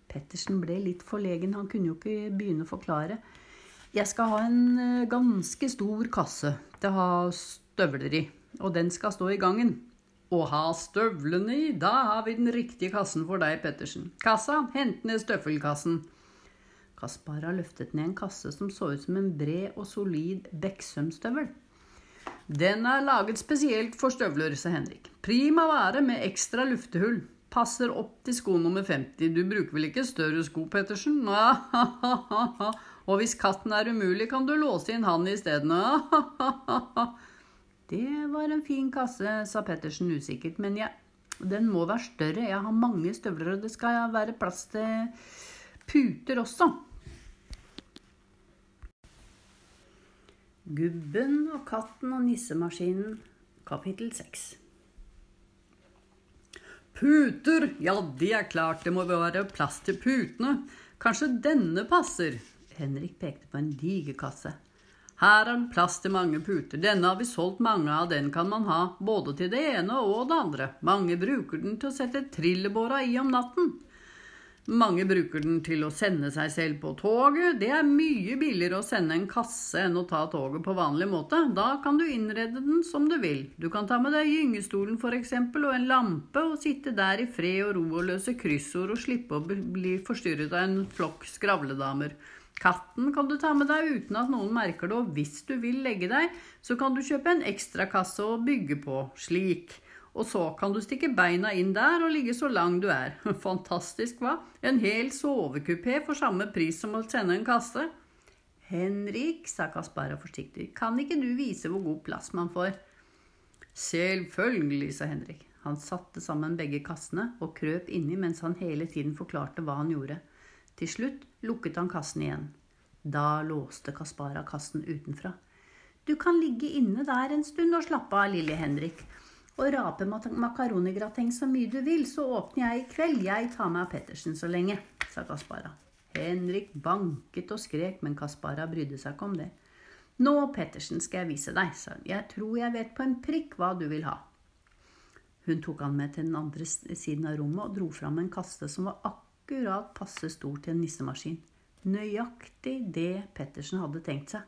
Pettersen ble litt forlegen, han kunne jo ikke begynne å forklare. Jeg skal ha en eh, ganske stor kasse til å ha støvler i, og den skal stå i gangen. Å ha støvlene i, da har vi den riktige kassen for deg, Pettersen. Kassa, hent ned støffelkassen. Kaspara løftet ned en kasse som så ut som en bred og solid Beksøm-støvel. Den er laget spesielt for støvler, sa Henrik. Prima vare med ekstra luftehull. Passer opp til sko nummer 50. Du bruker vel ikke større sko, Pettersen? Og hvis katten er umulig, kan du låse inn han isteden. Det var en fin kasse, sa Pettersen usikkert, men ja, den må være større. Jeg har mange støvler, og det skal være plass til puter også. Gubben og katten og nissemaskinen, kapittel 6. Puter! Ja, det er klart det må være plass til putene. Kanskje denne passer? Henrik pekte på en diger kasse. Her er det plass til mange puter. Denne har vi solgt mange av, den kan man ha både til det ene og det andre. Mange bruker den til å sette trillebåra i om natten. Mange bruker den til å sende seg selv på toget. Det er mye billigere å sende en kasse enn å ta toget på vanlig måte. Da kan du innrede den som du vil. Du kan ta med deg gyngestolen f.eks. og en lampe og sitte der i fred og ro og løse kryssord og slippe å bli forstyrret av en flokk skravledamer. Katten kan du ta med deg uten at noen merker det, og hvis du vil legge deg, så kan du kjøpe en ekstrakasse og bygge på slik. Og så kan du stikke beina inn der og ligge så lang du er. Fantastisk, hva? En hel sovekupé for samme pris som å sende en kasse. Henrik, sa Kaspara forsiktig, kan ikke du vise hvor god plass man får? Selvfølgelig, sa Henrik. Han satte sammen begge kassene og krøp inni mens han hele tiden forklarte hva han gjorde. Til slutt lukket han kassen igjen. Da låste Kaspara kassen utenfra. Du kan ligge inne der en stund og slappe av, lille Henrik. Og rape makaronigrateng så mye du vil, så åpner jeg i kveld. Jeg tar meg av Pettersen så lenge, sa Kaspara. Henrik banket og skrek, men Kaspara brydde seg ikke om det. Nå, Pettersen, skal jeg vise deg, sa hun. Jeg tror jeg vet på en prikk hva du vil ha. Hun tok han med til den andre siden av rommet og dro fram en kasse som var akkurat passe stor til en nissemaskin. Nøyaktig det Pettersen hadde tenkt seg.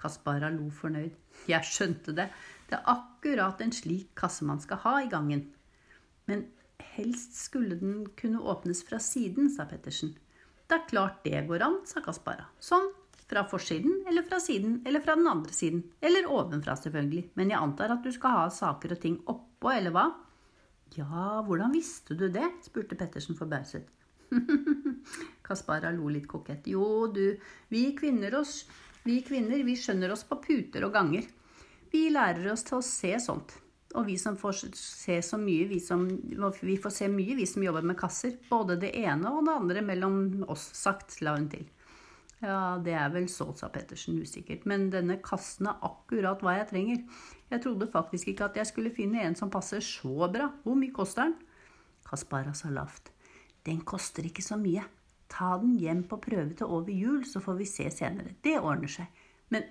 Kaspara lo fornøyd. Jeg skjønte det. Det er akkurat en slik kasse man skal ha i gangen. Men helst skulle den kunne åpnes fra siden, sa Pettersen. Det er klart det går an, sa Kaspara. Sånn, fra forsiden, eller fra siden, eller fra den andre siden. Eller ovenfra, selvfølgelig. Men jeg antar at du skal ha saker og ting oppå, eller hva? Ja, hvordan visste du det? spurte Pettersen forbauset. Kaspara lo litt kokett. Jo, du, vi kvinner, oss, vi kvinner, vi skjønner oss på puter og ganger. Vi lærer oss til å se sånt. Og vi som får se så mye, vi, som, vi får se mye, vi som jobber med kasser. Både det ene og det andre mellom oss, sagt, la hun til. Ja, det er vel så, sa Pettersen usikkert. Men denne kassen er akkurat hva jeg trenger. Jeg trodde faktisk ikke at jeg skulle finne en som passer så bra. Hvor mye koster den? Kaspara sa lavt. Den koster ikke så mye. Ta den hjem på prøve til over jul, så får vi se senere. Det ordner seg. Men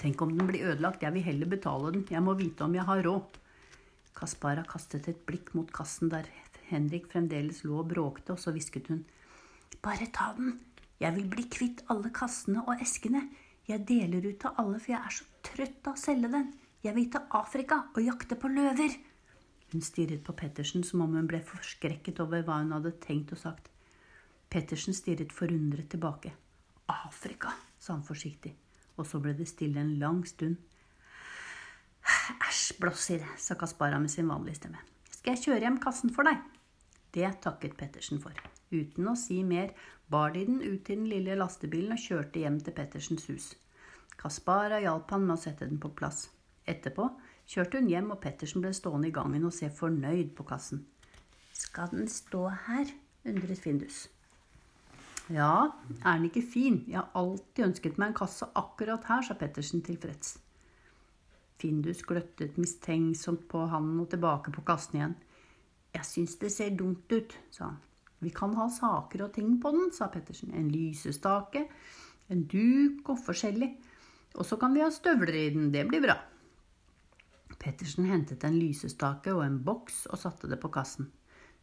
tenk om den blir ødelagt. Jeg vil heller betale den. Jeg må vite om jeg har råd. Kaspara kastet et blikk mot kassen der Henrik fremdeles lå og bråkte, og så hvisket hun. Bare ta den. Jeg vil bli kvitt alle kassene og eskene. Jeg deler ut til alle, for jeg er så trøtt av å selge den. Jeg vil til Afrika og jakte på løver. Hun stirret på Pettersen som om hun ble forskrekket over hva hun hadde tenkt og sagt. Pettersen stirret forundret tilbake. Afrika, sa han forsiktig, og så ble det stille en lang stund. Æsj, blåser, sa Kaspara med sin vanlige stemme. Skal jeg kjøre hjem kassen for deg? Det takket Pettersen for. Uten å si mer bar de den ut til den lille lastebilen og kjørte hjem til Pettersens hus. Kaspara hjalp han med å sette den på plass. Etterpå kjørte hun hjem, og Pettersen ble stående i gangen og se fornøyd på kassen. Skal den stå her? undret Findus. Ja, er den ikke fin? Jeg har alltid ønsket meg en kasse akkurat her, sa Pettersen tilfreds. Findus gløttet mistenksomt på han og tilbake på kassen igjen. Jeg syns det ser dumt ut, sa han. Vi kan ha saker og ting på den, sa Pettersen. En lysestake, en duk og forskjellig. Og så kan vi ha støvler i den. Det blir bra. Pettersen hentet en lysestake og en boks og satte det på kassen.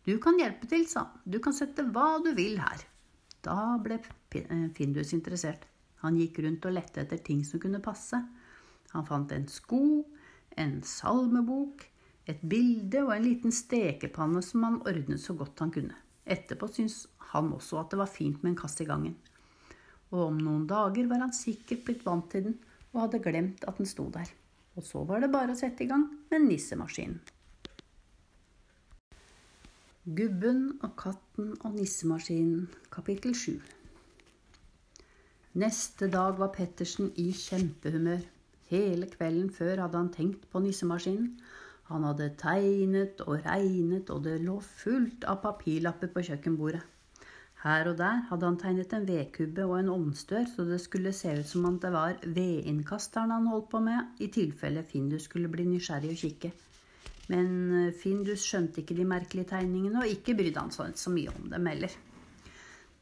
Du kan hjelpe til, sa han. Du kan sette hva du vil her. Da ble eh, Findus interessert. Han gikk rundt og lette etter ting som kunne passe. Han fant en sko, en salmebok, et bilde og en liten stekepanne som han ordnet så godt han kunne. Etterpå syntes han også at det var fint med en kasse i gangen. Og om noen dager var han sikkert blitt vant til den og hadde glemt at den sto der. Og så var det bare å sette i gang med nissemaskinen. Gubben og katten og nissemaskinen, kapittel 7. Neste dag var Pettersen i kjempehumør. Hele kvelden før hadde han tenkt på nissemaskinen han hadde tegnet og regnet, og det lå fullt av papirlapper på kjøkkenbordet. Her og der hadde han tegnet en vedkubbe og en ovnstør, så det skulle se ut som om det var vedinnkasteren han holdt på med, i tilfelle Findus skulle bli nysgjerrig og kikke. Men eh, Findus skjønte ikke de merkelige tegningene, og ikke brydde han seg så mye om dem heller.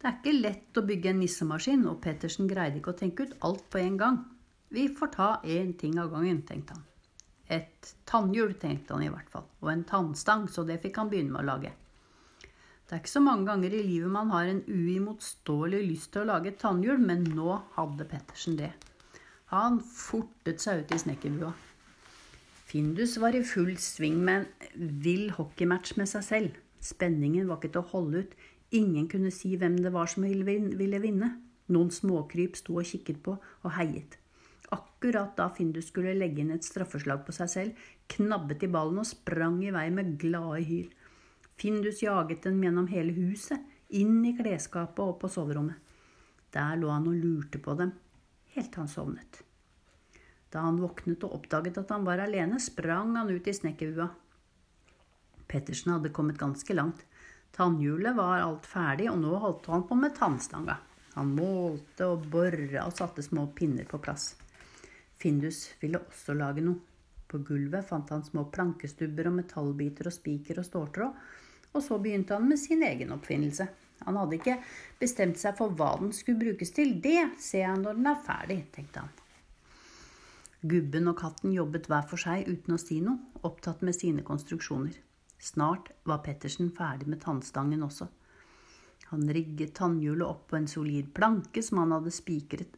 Det er ikke lett å bygge en nissemaskin, og Pettersen greide ikke å tenke ut alt på en gang. Vi får ta én ting av gangen, tenkte han. Et tannhjul, tenkte han i hvert fall, og en tannstang, så det fikk han begynne med å lage. Det er ikke så mange ganger i livet man har en uimotståelig lyst til å lage et tannhjul, men nå hadde Pettersen det. Han fortet seg ut i snekkerbua. Findus var i full sving med en vill hockeymatch med seg selv. Spenningen var ikke til å holde ut. Ingen kunne si hvem det var som ville vinne. Noen småkryp sto og kikket på og heiet. Akkurat da Findus skulle legge inn et straffeslag på seg selv, knabbet de ballen og sprang i vei med glade hyl. Findus jaget den gjennom hele huset, inn i klesskapet og på soverommet. Der lå han og lurte på dem, helt til han sovnet. Da han våknet og oppdaget at han var alene, sprang han ut i snekkerbua. Pettersen hadde kommet ganske langt. Tannhjulet var alt ferdig, og nå holdt han på med tannstanga. Han målte og bora og satte små pinner på plass. Findus ville også lage noe. På gulvet fant han små plankestubber og metallbiter og spiker og ståltråd, og så begynte han med sin egen oppfinnelse. Han hadde ikke bestemt seg for hva den skulle brukes til. Det ser jeg når den er ferdig, tenkte han. Gubben og katten jobbet hver for seg uten å si noe, opptatt med sine konstruksjoner. Snart var Pettersen ferdig med tannstangen også. Han rigget tannhjulet opp på en solid planke som han hadde spikret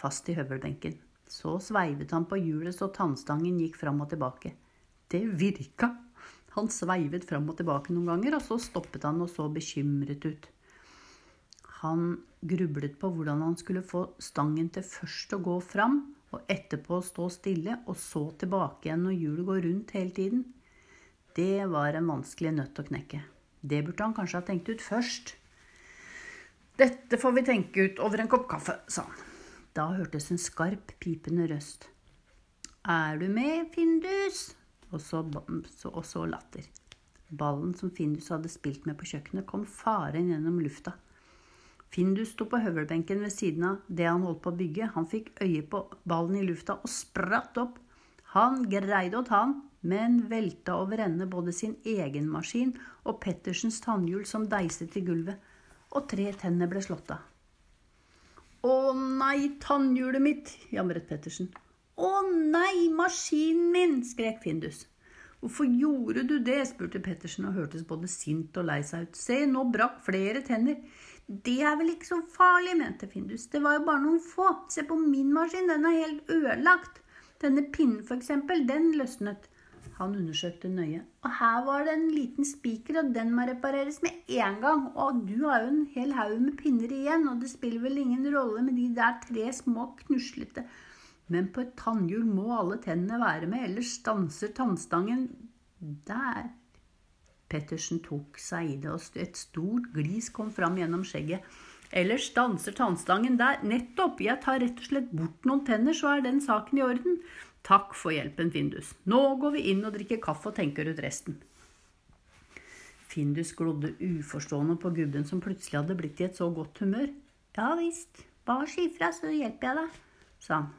fast i høvelbenken. Så sveivet han på hjulet så tannstangen gikk fram og tilbake. Det virka! Han sveivet fram og tilbake noen ganger, og så stoppet han og så bekymret ut. Han grublet på hvordan han skulle få stangen til først å gå fram, og etterpå stå stille, og så tilbake igjen når hjulet går rundt hele tiden. Det var en vanskelig nøtt å knekke. Det burde han kanskje ha tenkt ut først. Dette får vi tenke ut over en kopp kaffe, sa han. Da hørtes en skarp, pipende røst. Er du med, Findus? Og så, og så latter. Ballen som Findus hadde spilt med på kjøkkenet, kom faren gjennom lufta. Findus sto på høvelbenken ved siden av det han holdt på å bygge. Han fikk øye på ballen i lufta og spratt opp. Han greide å ta den, men velta over ende både sin egen maskin og Pettersens tannhjul som deiset i gulvet, og tre tenner ble slått av. Å nei, tannhjulet mitt, jamret Pettersen. Å nei, maskinen min, skrek Findus. Hvorfor gjorde du det? spurte Pettersen og hørtes både sint og lei seg ut. Se, nå brakk flere tenner. Det er vel ikke så farlig, mente Findus. Det var jo bare noen få. Se på min maskin, den er helt ødelagt. Denne pinnen, for eksempel, den løsnet. Han undersøkte nøye. Og her var det en liten spiker, og den må repareres med en gang. Og du har jo en hel haug med pinner igjen, og det spiller vel ingen rolle med de der tre små knuslete Men på et tannhjul må alle tennene være med, ellers stanser tannstangen der. Pettersen tok seg i det, og et stort glis kom fram gjennom skjegget. Ellers stanser tannstangen der. Nettopp! Jeg tar rett og slett bort noen tenner, så er den saken i orden. Takk for hjelpen, Findus. Nå går vi inn og drikker kaffe og tenker ut resten. Findus glodde uforstående på gubben som plutselig hadde blitt i et så godt humør. Ja visst, bare si ifra, så hjelper jeg deg, sa han.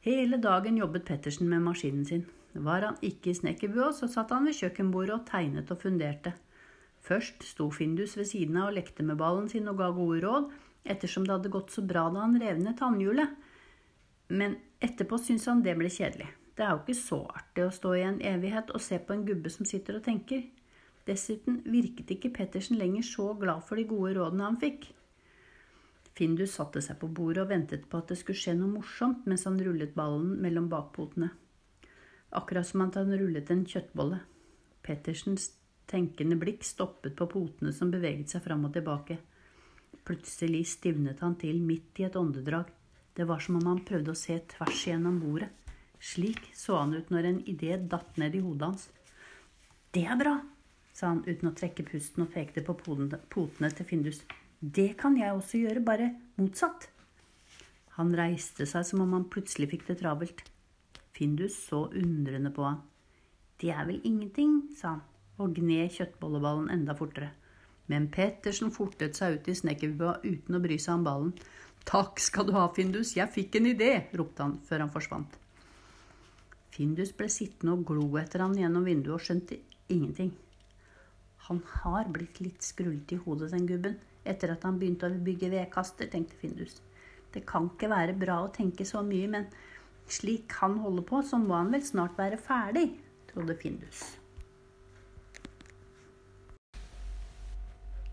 Hele dagen jobbet Pettersen med maskinen sin. Var han ikke i snekkerbua, så satt han ved kjøkkenbordet og tegnet og funderte. Først sto Findus ved siden av og lekte med ballen sin og ga gode råd, ettersom det hadde gått så bra da han rev ned tannhjulet. Men etterpå syntes han det ble kjedelig. Det er jo ikke så artig å stå i en evighet og se på en gubbe som sitter og tenker. Dessuten virket ikke Pettersen lenger så glad for de gode rådene han fikk. Findus satte seg på bordet og ventet på at det skulle skje noe morsomt mens han rullet ballen mellom bakpotene. Akkurat som at han rullet en kjøttbolle. Pettersens tenkende blikk stoppet på potene som beveget seg fram og tilbake. Plutselig stivnet han til midt i et åndedrag. Det var som om han prøvde å se tvers igjennom bordet. Slik så han ut når en idé datt ned i hodet hans. Det er bra, sa han uten å trekke pusten og pekte på potene til Findus. Det kan jeg også gjøre, bare motsatt. Han reiste seg som om han plutselig fikk det travelt. Findus så undrende på han. Det er vel ingenting, sa han og gned kjøttbolleballen enda fortere. Men Pettersen fortet seg ut i snekkerbua uten å bry seg om ballen. Takk skal du ha, Findus, jeg fikk en idé, ropte han før han forsvant. Findus ble sittende og glo etter han gjennom vinduet og skjønte ingenting. Han har blitt litt skrullete i hodet, den gubben, etter at han begynte å bygge vedkaster, tenkte Findus. Det kan ikke være bra å tenke så mye, men slik han holder på, så må han vel snart være ferdig, trodde Findus.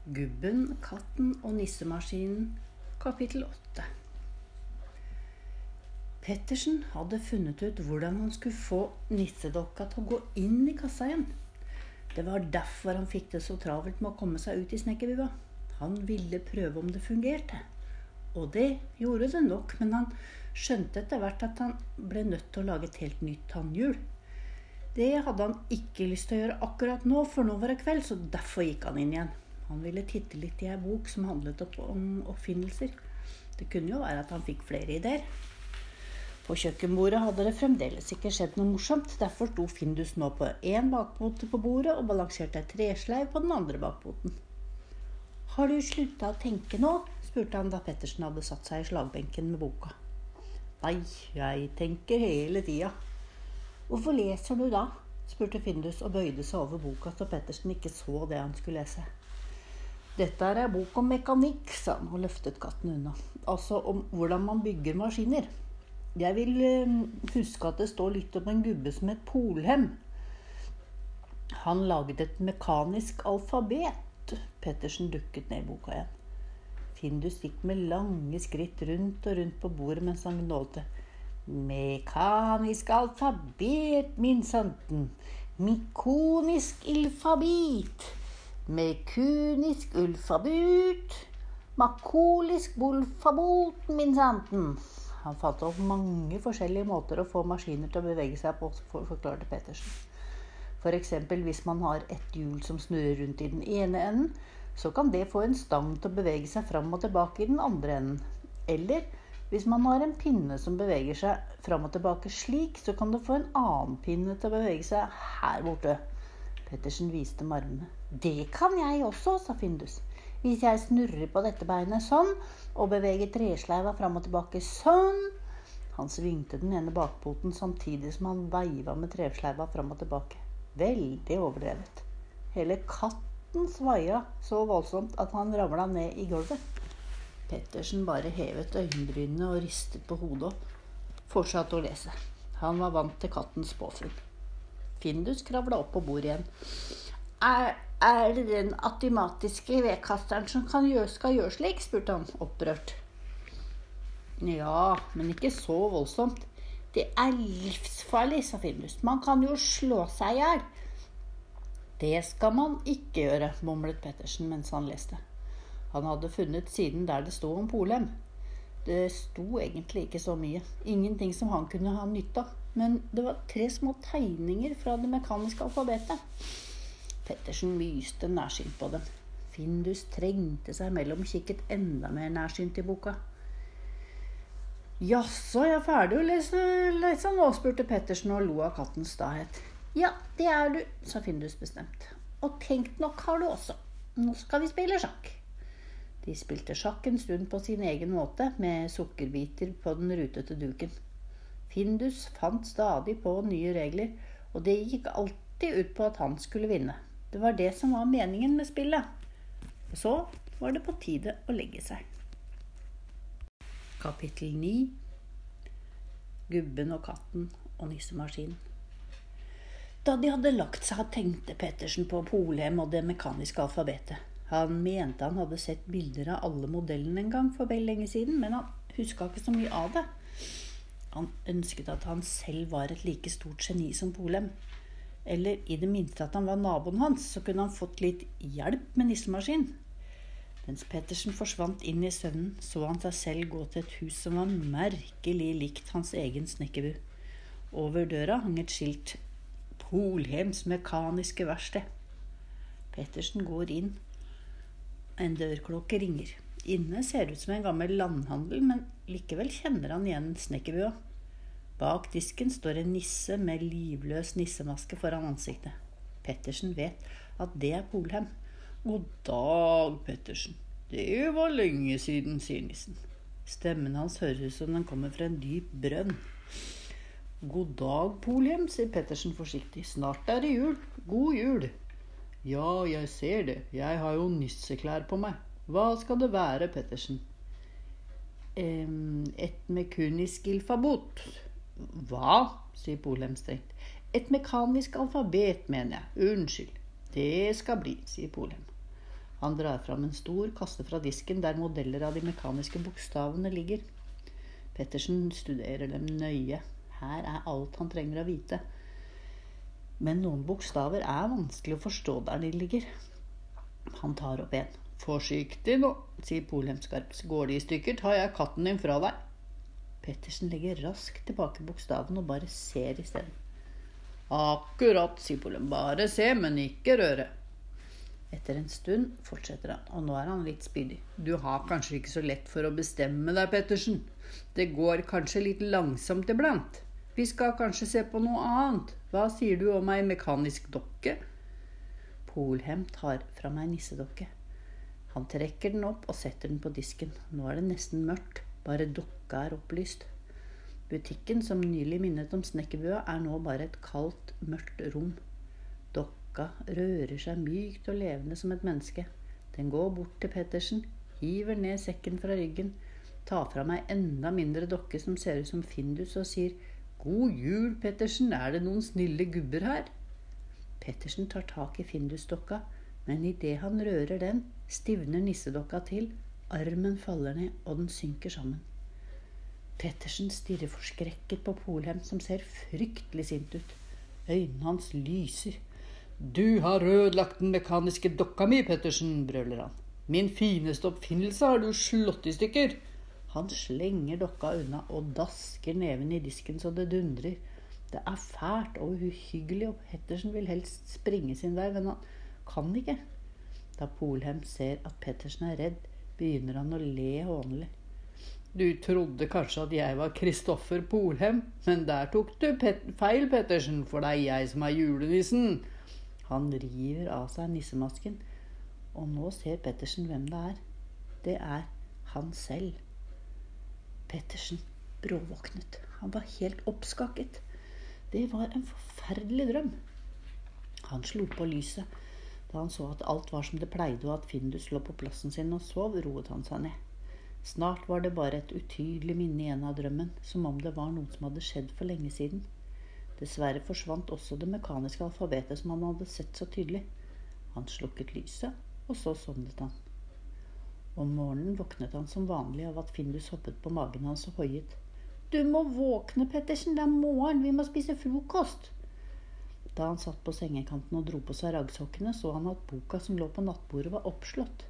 Gubben, katten og nissemaskinen Kapittel 8 Pettersen hadde funnet ut hvordan han skulle få nissedokka til å gå inn i kassa igjen. Det var derfor han fikk det så travelt med å komme seg ut i snekkerbua. Han ville prøve om det fungerte. Og det gjorde det nok, men han skjønte etter hvert at han ble nødt til å lage et helt nytt tannhjul. Det hadde han ikke lyst til å gjøre akkurat nå, for nå var det kveld, så derfor gikk han inn igjen. Han ville titte litt i ei bok som handlet om oppfinnelser. Det kunne jo være at han fikk flere ideer. På kjøkkenbordet hadde det fremdeles ikke skjedd noe morsomt. Derfor sto Findus nå på én bakpote på bordet og balanserte ei tresleiv på den andre bakpoten. Har du slutta å tenke nå? Spurte han da Pettersen hadde satt seg i slagbenken med boka. Nei, jeg tenker hele tida. Hvorfor leser du da? spurte Findus og bøyde seg over boka så Pettersen ikke så det han skulle lese. Dette er ei bok om mekanikk, sa han og løftet katten unna. Altså om hvordan man bygger maskiner. Jeg vil eh, huske at det står litt om en gubbe som het Polhem. Han laget et mekanisk alfabet. Pettersen dukket ned i boka igjen. Findus gikk med lange skritt rundt og rundt på bordet mens han gnålte. Mekanisk alfabet, min santen. Mikonisk ilfabit. Mekunisk ulfabut. Makolisk bolfabot, min santen. Han fant opp mange forskjellige måter å få maskiner til å bevege seg på, forklarte Pettersen. F.eks. hvis man har et hjul som snurrer rundt i den ene enden, så kan det få en stang til å bevege seg fram og tilbake i den andre enden. Eller hvis man har en pinne som beveger seg fram og tilbake slik, så kan du få en annen pinne til å bevege seg her borte. Pettersen viste med armene. Det kan jeg også, sa Findus. Hvis jeg snurrer på dette beinet sånn, og beveger tresleiva fram og tilbake sånn Han svingte den ene bakpoten samtidig som han veiva med tresleiva fram og tilbake. Veldig overdrevet. Hele katten svaia så voldsomt at han ramla ned i gulvet. Pettersen bare hevet øyenbrynene og ristet på hodet fortsatte å lese. Han var vant til kattens påfunn. Findus kravla opp på bordet igjen. Er, er, det den atimatiske vedkasteren som gjøre, skal gjøre slik? spurte han opprørt. Ja, men ikke så voldsomt. Det er livsfarlig, sa Findus. Man kan jo slå seg i hjel. Det skal man ikke gjøre, mumlet Pettersen mens han leste. Han hadde funnet siden der det sto om Polhem. Det sto egentlig ikke så mye. Ingenting som han kunne ha nytte av. Men det var tre små tegninger fra det mekaniske alfabetet. Pettersen myste nærsynt på dem. Findus trengte seg mellom kikket enda mer nærsynt i boka. Jaså, jeg er ferdig å lese, lese nå? spurte Pettersen og lo av kattens stahet. Ja, det er du, sa Findus bestemt. Og tenkt nok har du også. Nå skal vi spille sjakk. De spilte sjakk en stund på sin egen måte, med sukkerbiter på den rutete duken. Findus fant stadig på nye regler, og det gikk alltid ut på at han skulle vinne. Det var det som var meningen med spillet. Og så var det på tide å legge seg. Kapittel 9 Gubben og katten og nissemaskinen. Da de hadde lagt seg, tenkte Pettersen på Polhem og det mekaniske alfabetet. Han mente han hadde sett bilder av alle modellene en gang for vel lenge siden, men han huska ikke så mye av det. Han ønsket at han selv var et like stort geni som Polem. Eller i det minste at han var naboen hans, så kunne han fått litt hjelp med nissemaskin. Mens Pettersen forsvant inn i søvnen, så han seg selv gå til et hus som var merkelig likt hans egen snekkerbu. Over døra hang et skilt 'Polhems mekaniske verksted'. Pettersen går inn en dørklokke ringer. Inne ser ut som en gammel landhandel, men likevel kjenner han igjen snekkerbua. Bak disken står en nisse med livløs nissemaske foran ansiktet. Pettersen vet at det er Polhem. God dag, Pettersen. Det var lenge siden, sier nissen. Stemmen hans høres ut som den kommer fra en dyp brønn. God dag, Polhjem, sier Pettersen forsiktig. Snart er det jul. God jul. Ja, jeg ser det, jeg har jo nisseklær på meg. Hva skal det være, Pettersen? et mekunisk ilfabot. Hva? sier Polheim strengt. Et mekanisk alfabet, mener jeg. Unnskyld. Det skal bli, sier Polheim. Han drar fram en stor kasse fra disken der modeller av de mekaniske bokstavene ligger. Pettersen studerer dem nøye. Her er alt han trenger å vite. Men noen bokstaver er vanskelig å forstå der de ligger. Han tar opp en. Forsiktig nå, sier Polhem skarpt. Går de i stykker, tar jeg katten din fra deg. Pettersen legger raskt tilbake bokstaven og bare ser i stedet. Akkurat, sier Polhem. Bare se, men ikke røre. Etter en stund fortsetter han, og nå er han litt spydig. Du har kanskje ikke så lett for å bestemme deg, Pettersen. Det går kanskje litt langsomt iblant. Vi skal kanskje se på noe annet. Hva sier du om ei mekanisk dokke? Polhem tar fra meg nissedokke. Han trekker den opp og setter den på disken. Nå er det nesten mørkt, bare dokka er opplyst. Butikken som nylig minnet om snekkerbua, er nå bare et kaldt, mørkt rom. Dokka rører seg mykt og levende som et menneske. Den går bort til Pettersen, hiver ned sekken fra ryggen, tar fra meg enda mindre dokke som ser ut som Findus, og sier God jul, Pettersen, er det noen snille gubber her? Pettersen tar tak i Findusdokka, men idet han rører den, stivner nissedokka til, armen faller ned, og den synker sammen. Pettersen stirrer forskrekket på Polhem, som ser fryktelig sint ut. Øynene hans lyser. Du har ødelagt den mekaniske dokka mi, Pettersen, brøler han. Min fineste oppfinnelse har du slått i stykker. Han slenger dokka unna og dasker neven i disken så det dundrer. Det er fælt og uhyggelig, og Pettersen vil helst springe sin vei, men han kan ikke. Da Polhem ser at Pettersen er redd, begynner han å le hånlig. Du trodde kanskje at jeg var Kristoffer Polhem, men der tok du pet feil, Pettersen, for det er jeg som er julenissen. Han river av seg nissemasken, og nå ser Pettersen hvem det er. Det er han selv. Pettersen bråvåknet. Han var helt oppskaket. Det var en forferdelig drøm. Han slo på lyset da han så at alt var som det pleide, og at Findus lå på plassen sin og sov, roet han seg ned. Snart var det bare et utydelig minne igjen av drømmen, som om det var noe som hadde skjedd for lenge siden. Dessverre forsvant også det mekaniske alfabetet som han hadde sett så tydelig. Han slukket lyset, og så sovnet han. Om morgenen våknet han som vanlig av at Findus hoppet på magen hans og hoiet. Du må våkne, Pettersen, det er morgen, vi må spise frokost. Da han satt på sengekanten og dro på seg raggsokkene, så han at boka som lå på nattbordet, var oppslått.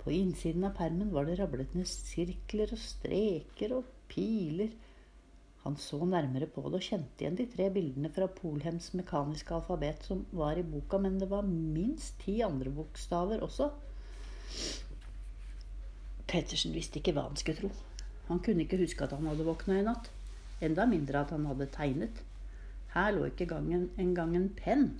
På innsiden av permen var det rablet ned sirkler og streker og piler. Han så nærmere på det og kjente igjen de tre bildene fra Polhems mekaniske alfabet som var i boka, men det var minst ti andre bokstaver også. Pettersen visste ikke hva han skulle tro. Han kunne ikke huske at han hadde våkna i natt. Enda mindre at han hadde tegnet. Her lå ikke engang en penn.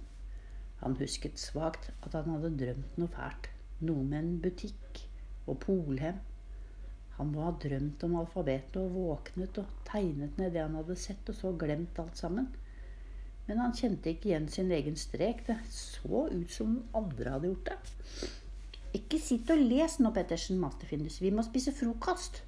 Han husket svakt at han hadde drømt noe fælt. Noe med en butikk og Polhem. Han må ha drømt om alfabetet og våknet og tegnet ned det han hadde sett, og så glemt alt sammen. Men han kjente ikke igjen sin egen strek. Det så ut som andre hadde gjort det. Ikke sitt og les nå, Pettersen, maste Findus. Vi må spise frokost.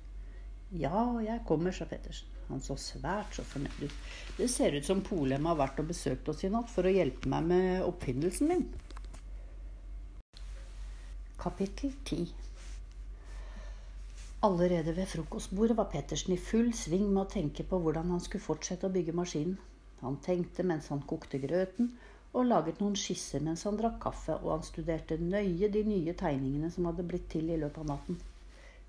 Ja, jeg kommer, sa Pettersen. Han så svært så fornøyd ut. Det ser ut som Polem har vært og besøkt oss i natt for å hjelpe meg med oppfinnelsen min. Kapittel 10 Allerede ved frokostbordet var Pettersen i full sving med å tenke på hvordan han skulle fortsette å bygge maskinen. Han tenkte mens han kokte grøten, og laget noen skisser mens han drakk kaffe, og han studerte nøye de nye tegningene som hadde blitt til i løpet av natten.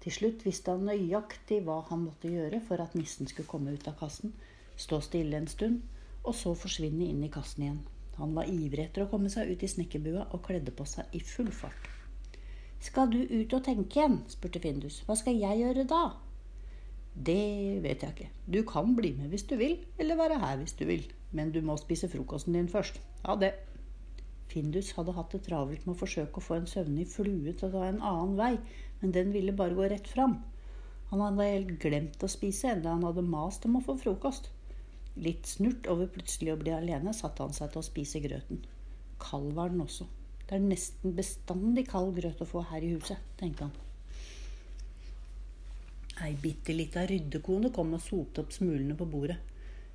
Til slutt visste han nøyaktig hva han måtte gjøre for at nissen skulle komme ut av kassen, stå stille en stund, og så forsvinne inn i kassen igjen. Han var ivrig etter å komme seg ut i snekkerbua og kledde på seg i full fart. Skal du ut og tenke igjen? spurte Findus. Hva skal jeg gjøre da? Det vet jeg ikke. Du kan bli med hvis du vil, eller være her hvis du vil. Men du må spise frokosten din først. Ha det. Findus hadde hatt det travelt med å forsøke å få en søvnig flue til å ta en annen vei, men den ville bare gå rett fram. Han hadde helt glemt å spise enda han hadde mast om å få frokost. Litt snurt over plutselig å bli alene satte han seg til å spise grøten. Kald var den også. Det er nesten bestandig kald grøt å få her i huset, tenkte han. Ei bitte lita ryddekone kom og sopte opp smulene på bordet.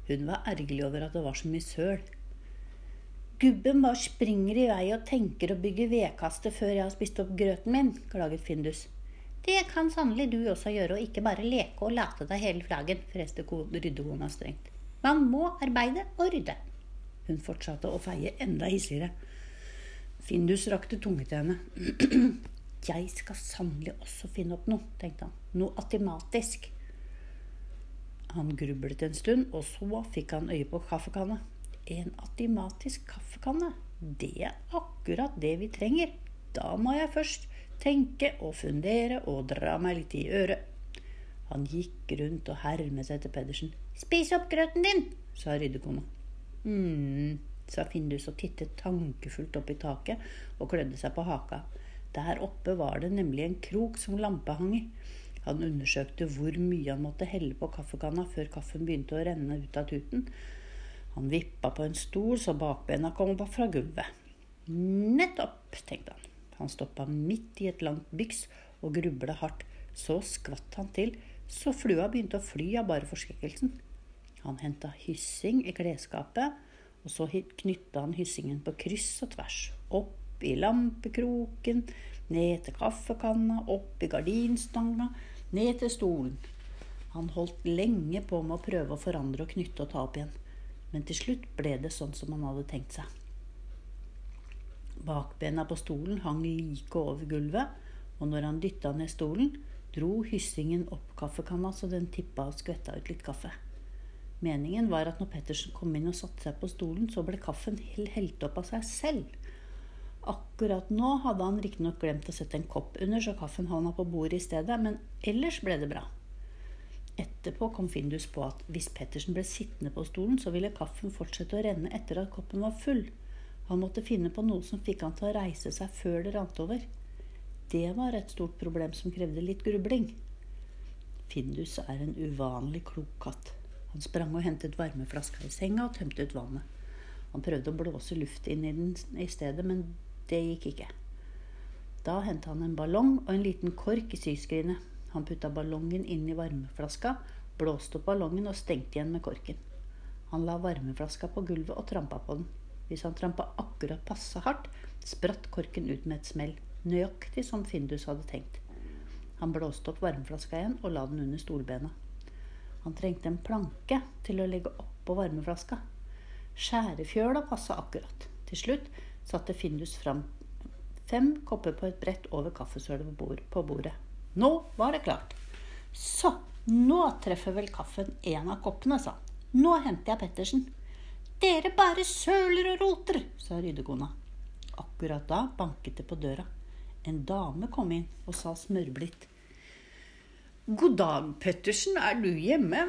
Hun var ergerlig over at det var så mye søl. Gubben bare springer i vei og tenker å bygge vedkaste før jeg har spist opp grøten min, klaget Findus. Det kan sannelig du også gjøre, og ikke bare leke og late deg hele flaggen, freste ryddekona strengt. Man må arbeide og rydde. Hun fortsatte å feie enda hissigere. Findus rakte tunge til henne. Jeg skal sannelig også finne opp noe, tenkte han. Noe atematisk. Han grublet en stund, og så fikk han øye på kaffekanna. En atimatisk kaffekanne. Det er akkurat det vi trenger. Da må jeg først tenke og fundere og dra meg litt i øret. Han gikk rundt og hermet etter Pedersen. Spis opp grøten din, sa ryddekona. mm, sa Findus og tittet tankefullt opp i taket og klødde seg på haka. Der oppe var det nemlig en krok som lampa hang i. Han undersøkte hvor mye han måtte helle på kaffekanna før kaffen begynte å renne ut av tuten. Han vippa på en stol så bakbena kom opp fra gulvet. Nettopp, tenkte han. Han stoppa midt i et langt byks og grubla hardt. Så skvatt han til, så flua begynte å fly av bare forskrekkelsen. Han henta hyssing i klesskapet, og så knytta han hyssingen på kryss og tvers. Opp i lampekroken, ned til kaffekanna, opp i gardinstanga, ned til stolen. Han holdt lenge på med å prøve å forandre og knytte og ta opp igjen. Men til slutt ble det sånn som han hadde tenkt seg. Bakbena på stolen hang like over gulvet, og når han dytta ned stolen, dro hyssingen opp kaffekanna så den tippa og skvetta ut litt kaffe. Meningen var at når Pettersen kom inn og satte seg på stolen, så ble kaffen helt opp av seg selv. Akkurat nå hadde han riktignok glemt å sette en kopp under, så kaffen havna på bordet i stedet, men ellers ble det bra. Etterpå kom Findus på at hvis Pettersen ble sittende på stolen, så ville kaffen fortsette å renne etter at koppen var full. Han måtte finne på noe som fikk han til å reise seg før det rant over. Det var et stort problem som krevde litt grubling. Findus er en uvanlig klok katt. Han sprang og hentet varmeflaska i senga og tømte ut vannet. Han prøvde å blåse luft inn i den i stedet, men det gikk ikke. Da hentet han en ballong og en liten kork i syskrinet. Han putta ballongen inn i varmeflaska, blåste opp ballongen og stengte igjen med korken. Han la varmeflaska på gulvet og trampa på den. Hvis han trampa akkurat passe hardt, spratt korken ut med et smell. Nøyaktig som Findus hadde tenkt. Han blåste opp varmeflaska igjen og la den under stolbena. Han trengte en planke til å legge oppå varmeflaska. Skjærefjøla passa akkurat. Til slutt satte Findus fram fem kopper på et brett over kaffesølet på bordet. Nå var det klart. Så, nå treffer vel kaffen en av koppene, sa han. Nå henter jeg Pettersen. Dere bare søler og roter, sa ryddekona. Akkurat da banket det på døra. En dame kom inn og sa smørblidt. God dag, Pettersen, er du hjemme?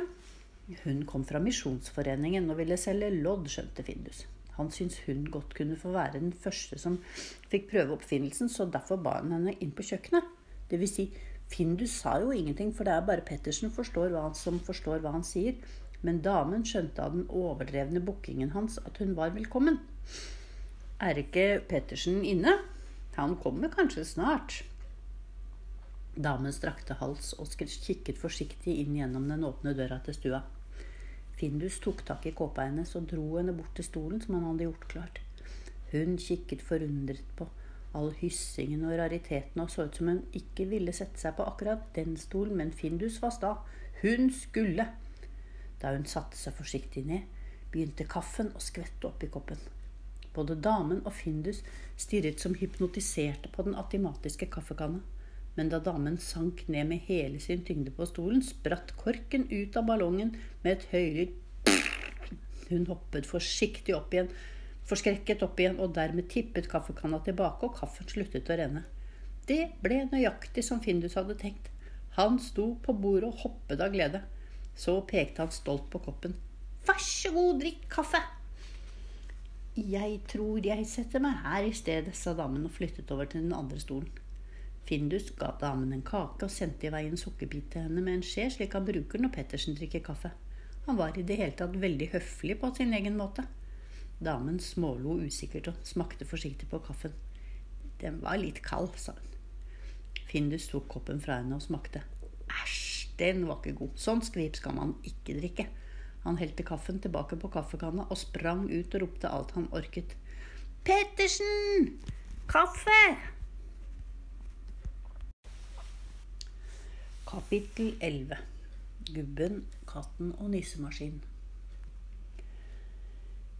Hun kom fra Misjonsforeningen og ville selge lodd, skjønte Findus. Han syntes hun godt kunne få være den første som fikk prøve oppfinnelsen, så derfor ba han henne inn på kjøkkenet. Det vil si, Findus sa jo ingenting, for det er bare Pettersen forstår hva han, som forstår hva han sier men damen skjønte av den overdrevne bukkingen hans at hun var velkommen. Er ikke Pettersen inne? Han kommer kanskje snart. Damen strakte hals og kikket forsiktig inn gjennom den åpne døra til stua. Findus tok tak i kåpa hennes og dro henne bort til stolen som han hadde gjort klart. Hun kikket forundret på all hyssingen og rariteten og så ut som hun ikke ville sette seg på akkurat den stolen, men Findus var sta. Hun skulle! Da hun satte seg forsiktig ned, begynte kaffen å skvette opp i koppen. Både damen og Findus stirret som hypnotiserte på den atimatiske kaffekanna. Men da damen sank ned med hele sin tyngde på stolen, spratt korken ut av ballongen med et høylytt Hun hoppet forsiktig opp igjen, forskrekket opp igjen, og dermed tippet kaffekanna tilbake, og kaffen sluttet å renne. Det ble nøyaktig som Findus hadde tenkt. Han sto på bordet og hoppet av glede. Så pekte han stolt på koppen. Vær så god, drikk kaffe! Jeg tror jeg setter meg her i stedet, sa damen og flyttet over til den andre stolen. Findus ga damen en kake og sendte i vei en sukkerbit til henne med en skje, slik han bruker når Pettersen drikker kaffe. Han var i det hele tatt veldig høflig på sin egen måte. Damen smålo usikkert og smakte forsiktig på kaffen. Den var litt kald, sa hun. Findus tok koppen fra henne og smakte. Æsj! Den var ikke god. Sånn skvip skal man ikke drikke. Han helte kaffen tilbake på kaffekanna og sprang ut og ropte alt han orket. Pettersen! Kaffe! Kapittel 11 Gubben, katten og nissemaskinen.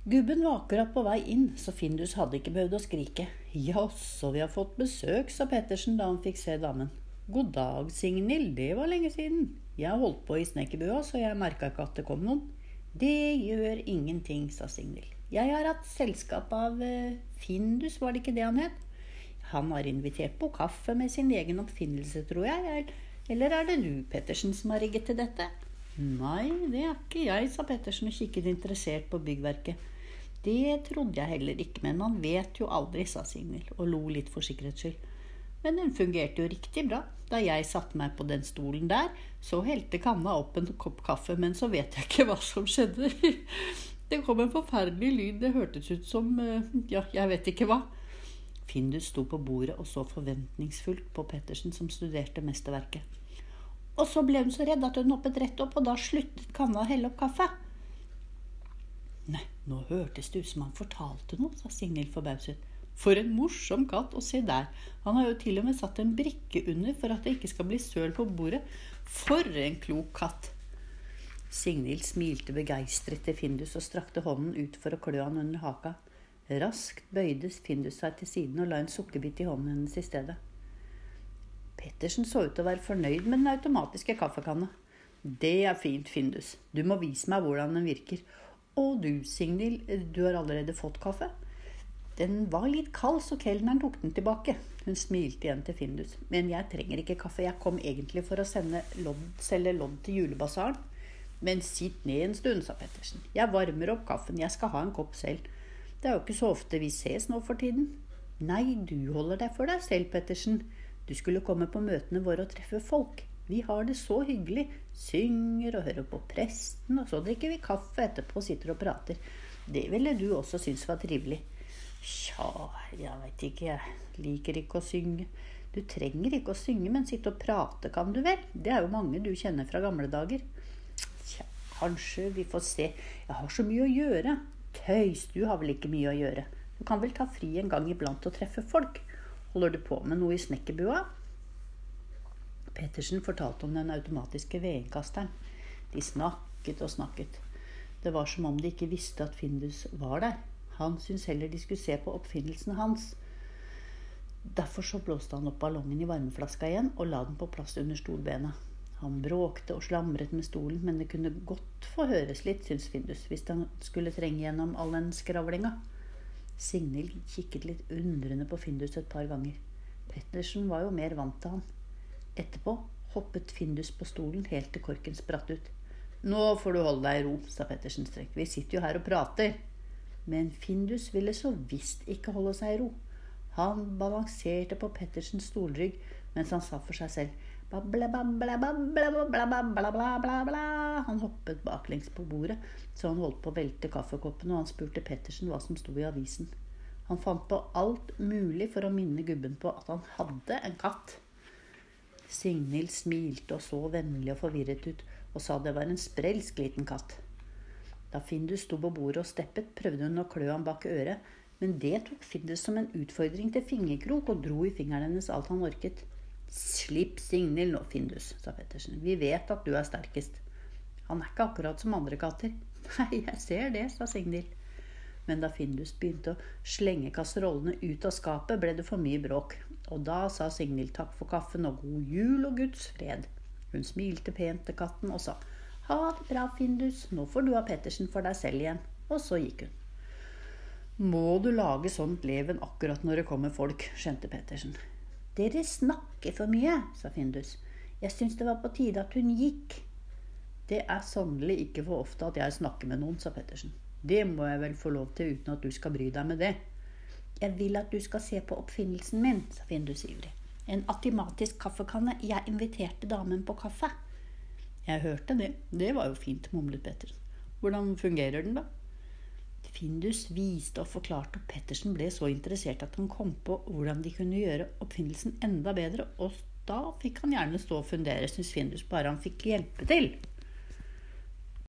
Gubben var akkurat på vei inn, så Findus hadde ikke behøvd å skrike. Jaså, vi har fått besøk, sa Pettersen da han fikk se damen. God dag, Signhild, det var lenge siden. Jeg holdt på i snekkerbua, så jeg merka ikke at det kom noen. Det gjør ingenting, sa Signhild. Jeg har hatt selskap av uh, Findus, var det ikke det han het? Han har invitert på kaffe med sin egen oppfinnelse, tror jeg. Eller er det du, Pettersen, som har rigget til dette? Nei, det er ikke jeg, sa Pettersen og kikket interessert på byggverket. Det trodde jeg heller ikke, men man vet jo aldri, sa Signhild og lo litt for sikkerhets skyld. Men den fungerte jo riktig bra. Da jeg satte meg på den stolen der, så helte kanna opp en kopp kaffe, men så vet jeg ikke hva som skjedde. Det kom en forferdelig lyd. Det hørtes ut som eh, ja, jeg vet ikke hva. Findus sto på bordet og så forventningsfullt på Pettersen, som studerte mesterverket. Og så ble hun så redd at hun hoppet rett opp, og da sluttet kanna å helle opp kaffe. Nei, nå hørtes det ut som han fortalte noe, sa Singel forbauset. For en morsom katt. Og se der, han har jo til og med satt en brikke under for at det ikke skal bli søl på bordet. For en klok katt. Signhild smilte begeistret til Findus og strakte hånden ut for å klø han under haka. Raskt bøyde Findus seg til siden og la en sukkerbit i hånden hennes i stedet. Pettersen så ut til å være fornøyd med den automatiske kaffekanna. Det er fint, Findus. Du må vise meg hvordan den virker. Og du, Signil, du har allerede fått kaffe? Den var litt kald, så kelneren tok den tilbake. Hun smilte igjen til Findus. Men jeg trenger ikke kaffe, jeg kom egentlig for å lodd, selge lodd til julebasaren. Men sitt ned en stund, sa Pettersen. Jeg varmer opp kaffen, jeg skal ha en kopp selv. Det er jo ikke så ofte vi ses nå for tiden. Nei, du holder deg for deg selv, Pettersen. Du skulle komme på møtene våre og treffe folk. Vi har det så hyggelig. Synger og hører på presten, og så drikker vi kaffe etterpå og sitter og prater. Det ville du også synes var trivelig. Tja, jeg veit ikke, jeg liker ikke å synge. Du trenger ikke å synge, men sitte og prate kan du vel? Det er jo mange du kjenner fra gamle dager. Tja, kanskje vi får se. Jeg har så mye å gjøre. Tøys, du har vel ikke mye å gjøre. Du kan vel ta fri en gang iblant og treffe folk. Holder du på med noe i snekkerbua? Pettersen fortalte om den automatiske vedenkasteren. De snakket og snakket. Det var som om de ikke visste at Findus var der. Han syntes heller de skulle se på oppfinnelsen hans. Derfor så blåste han opp ballongen i varmeflaska igjen og la den på plass under stolbenet. Han bråkte og slamret med stolen, men det kunne godt få høres litt, syntes Findus, hvis han skulle trenge gjennom all den skravlinga. Signhild kikket litt undrende på Findus et par ganger. Pettersen var jo mer vant til han. Etterpå hoppet Findus på stolen helt til korken spratt ut. Nå får du holde deg i ro, sa Pettersen strekt. Vi sitter jo her og prater. Men Findus ville så visst ikke holde seg i ro. Han balanserte på Pettersens stolrygg mens han sa for seg selv Han hoppet baklengs på bordet så han holdt på å velte kaffekoppen, og han spurte Pettersen hva som sto i avisen. Han fant på alt mulig for å minne gubben på at han hadde en katt. Signhild smilte og så vennlig og forvirret ut og sa det var en sprelsk liten katt. Da Findus sto på bordet og steppet, prøvde hun å klø ham bak øret, men det tok Findus som en utfordring til fingerkrok og dro i fingeren hennes alt han orket. Slipp Signhild nå, Findus, sa Pettersen. Vi vet at du er sterkest. Han er ikke akkurat som andre katter. Nei, jeg ser det, sa Signhild. Men da Findus begynte å slenge kasserollene ut av skapet, ble det for mye bråk. Og da sa Signhild takk for kaffen og god jul og Guds fred. Hun smilte pent til katten og sa ha det bra, Findus. Nå får du ha Pettersen for deg selv igjen. Og så gikk hun. Må du lage sånt leven akkurat når det kommer folk, skjønte Pettersen. Dere snakker for mye, sa Findus. Jeg syns det var på tide at hun gikk. Det er sannelig ikke for ofte at jeg snakker med noen, sa Pettersen. Det må jeg vel få lov til uten at du skal bry deg med det. Jeg vil at du skal se på oppfinnelsen min, sa Findus ivrig. En atimatisk kaffekanne. Jeg inviterte damen på kaffe. Jeg hørte det. Det var jo fint, mumlet Pettersen. Hvordan fungerer den, da? Findus viste og forklarte, og Pettersen ble så interessert at han kom på hvordan de kunne gjøre oppfinnelsen enda bedre, og da fikk han gjerne stå og fundere, syntes Findus, bare han fikk hjelpe til.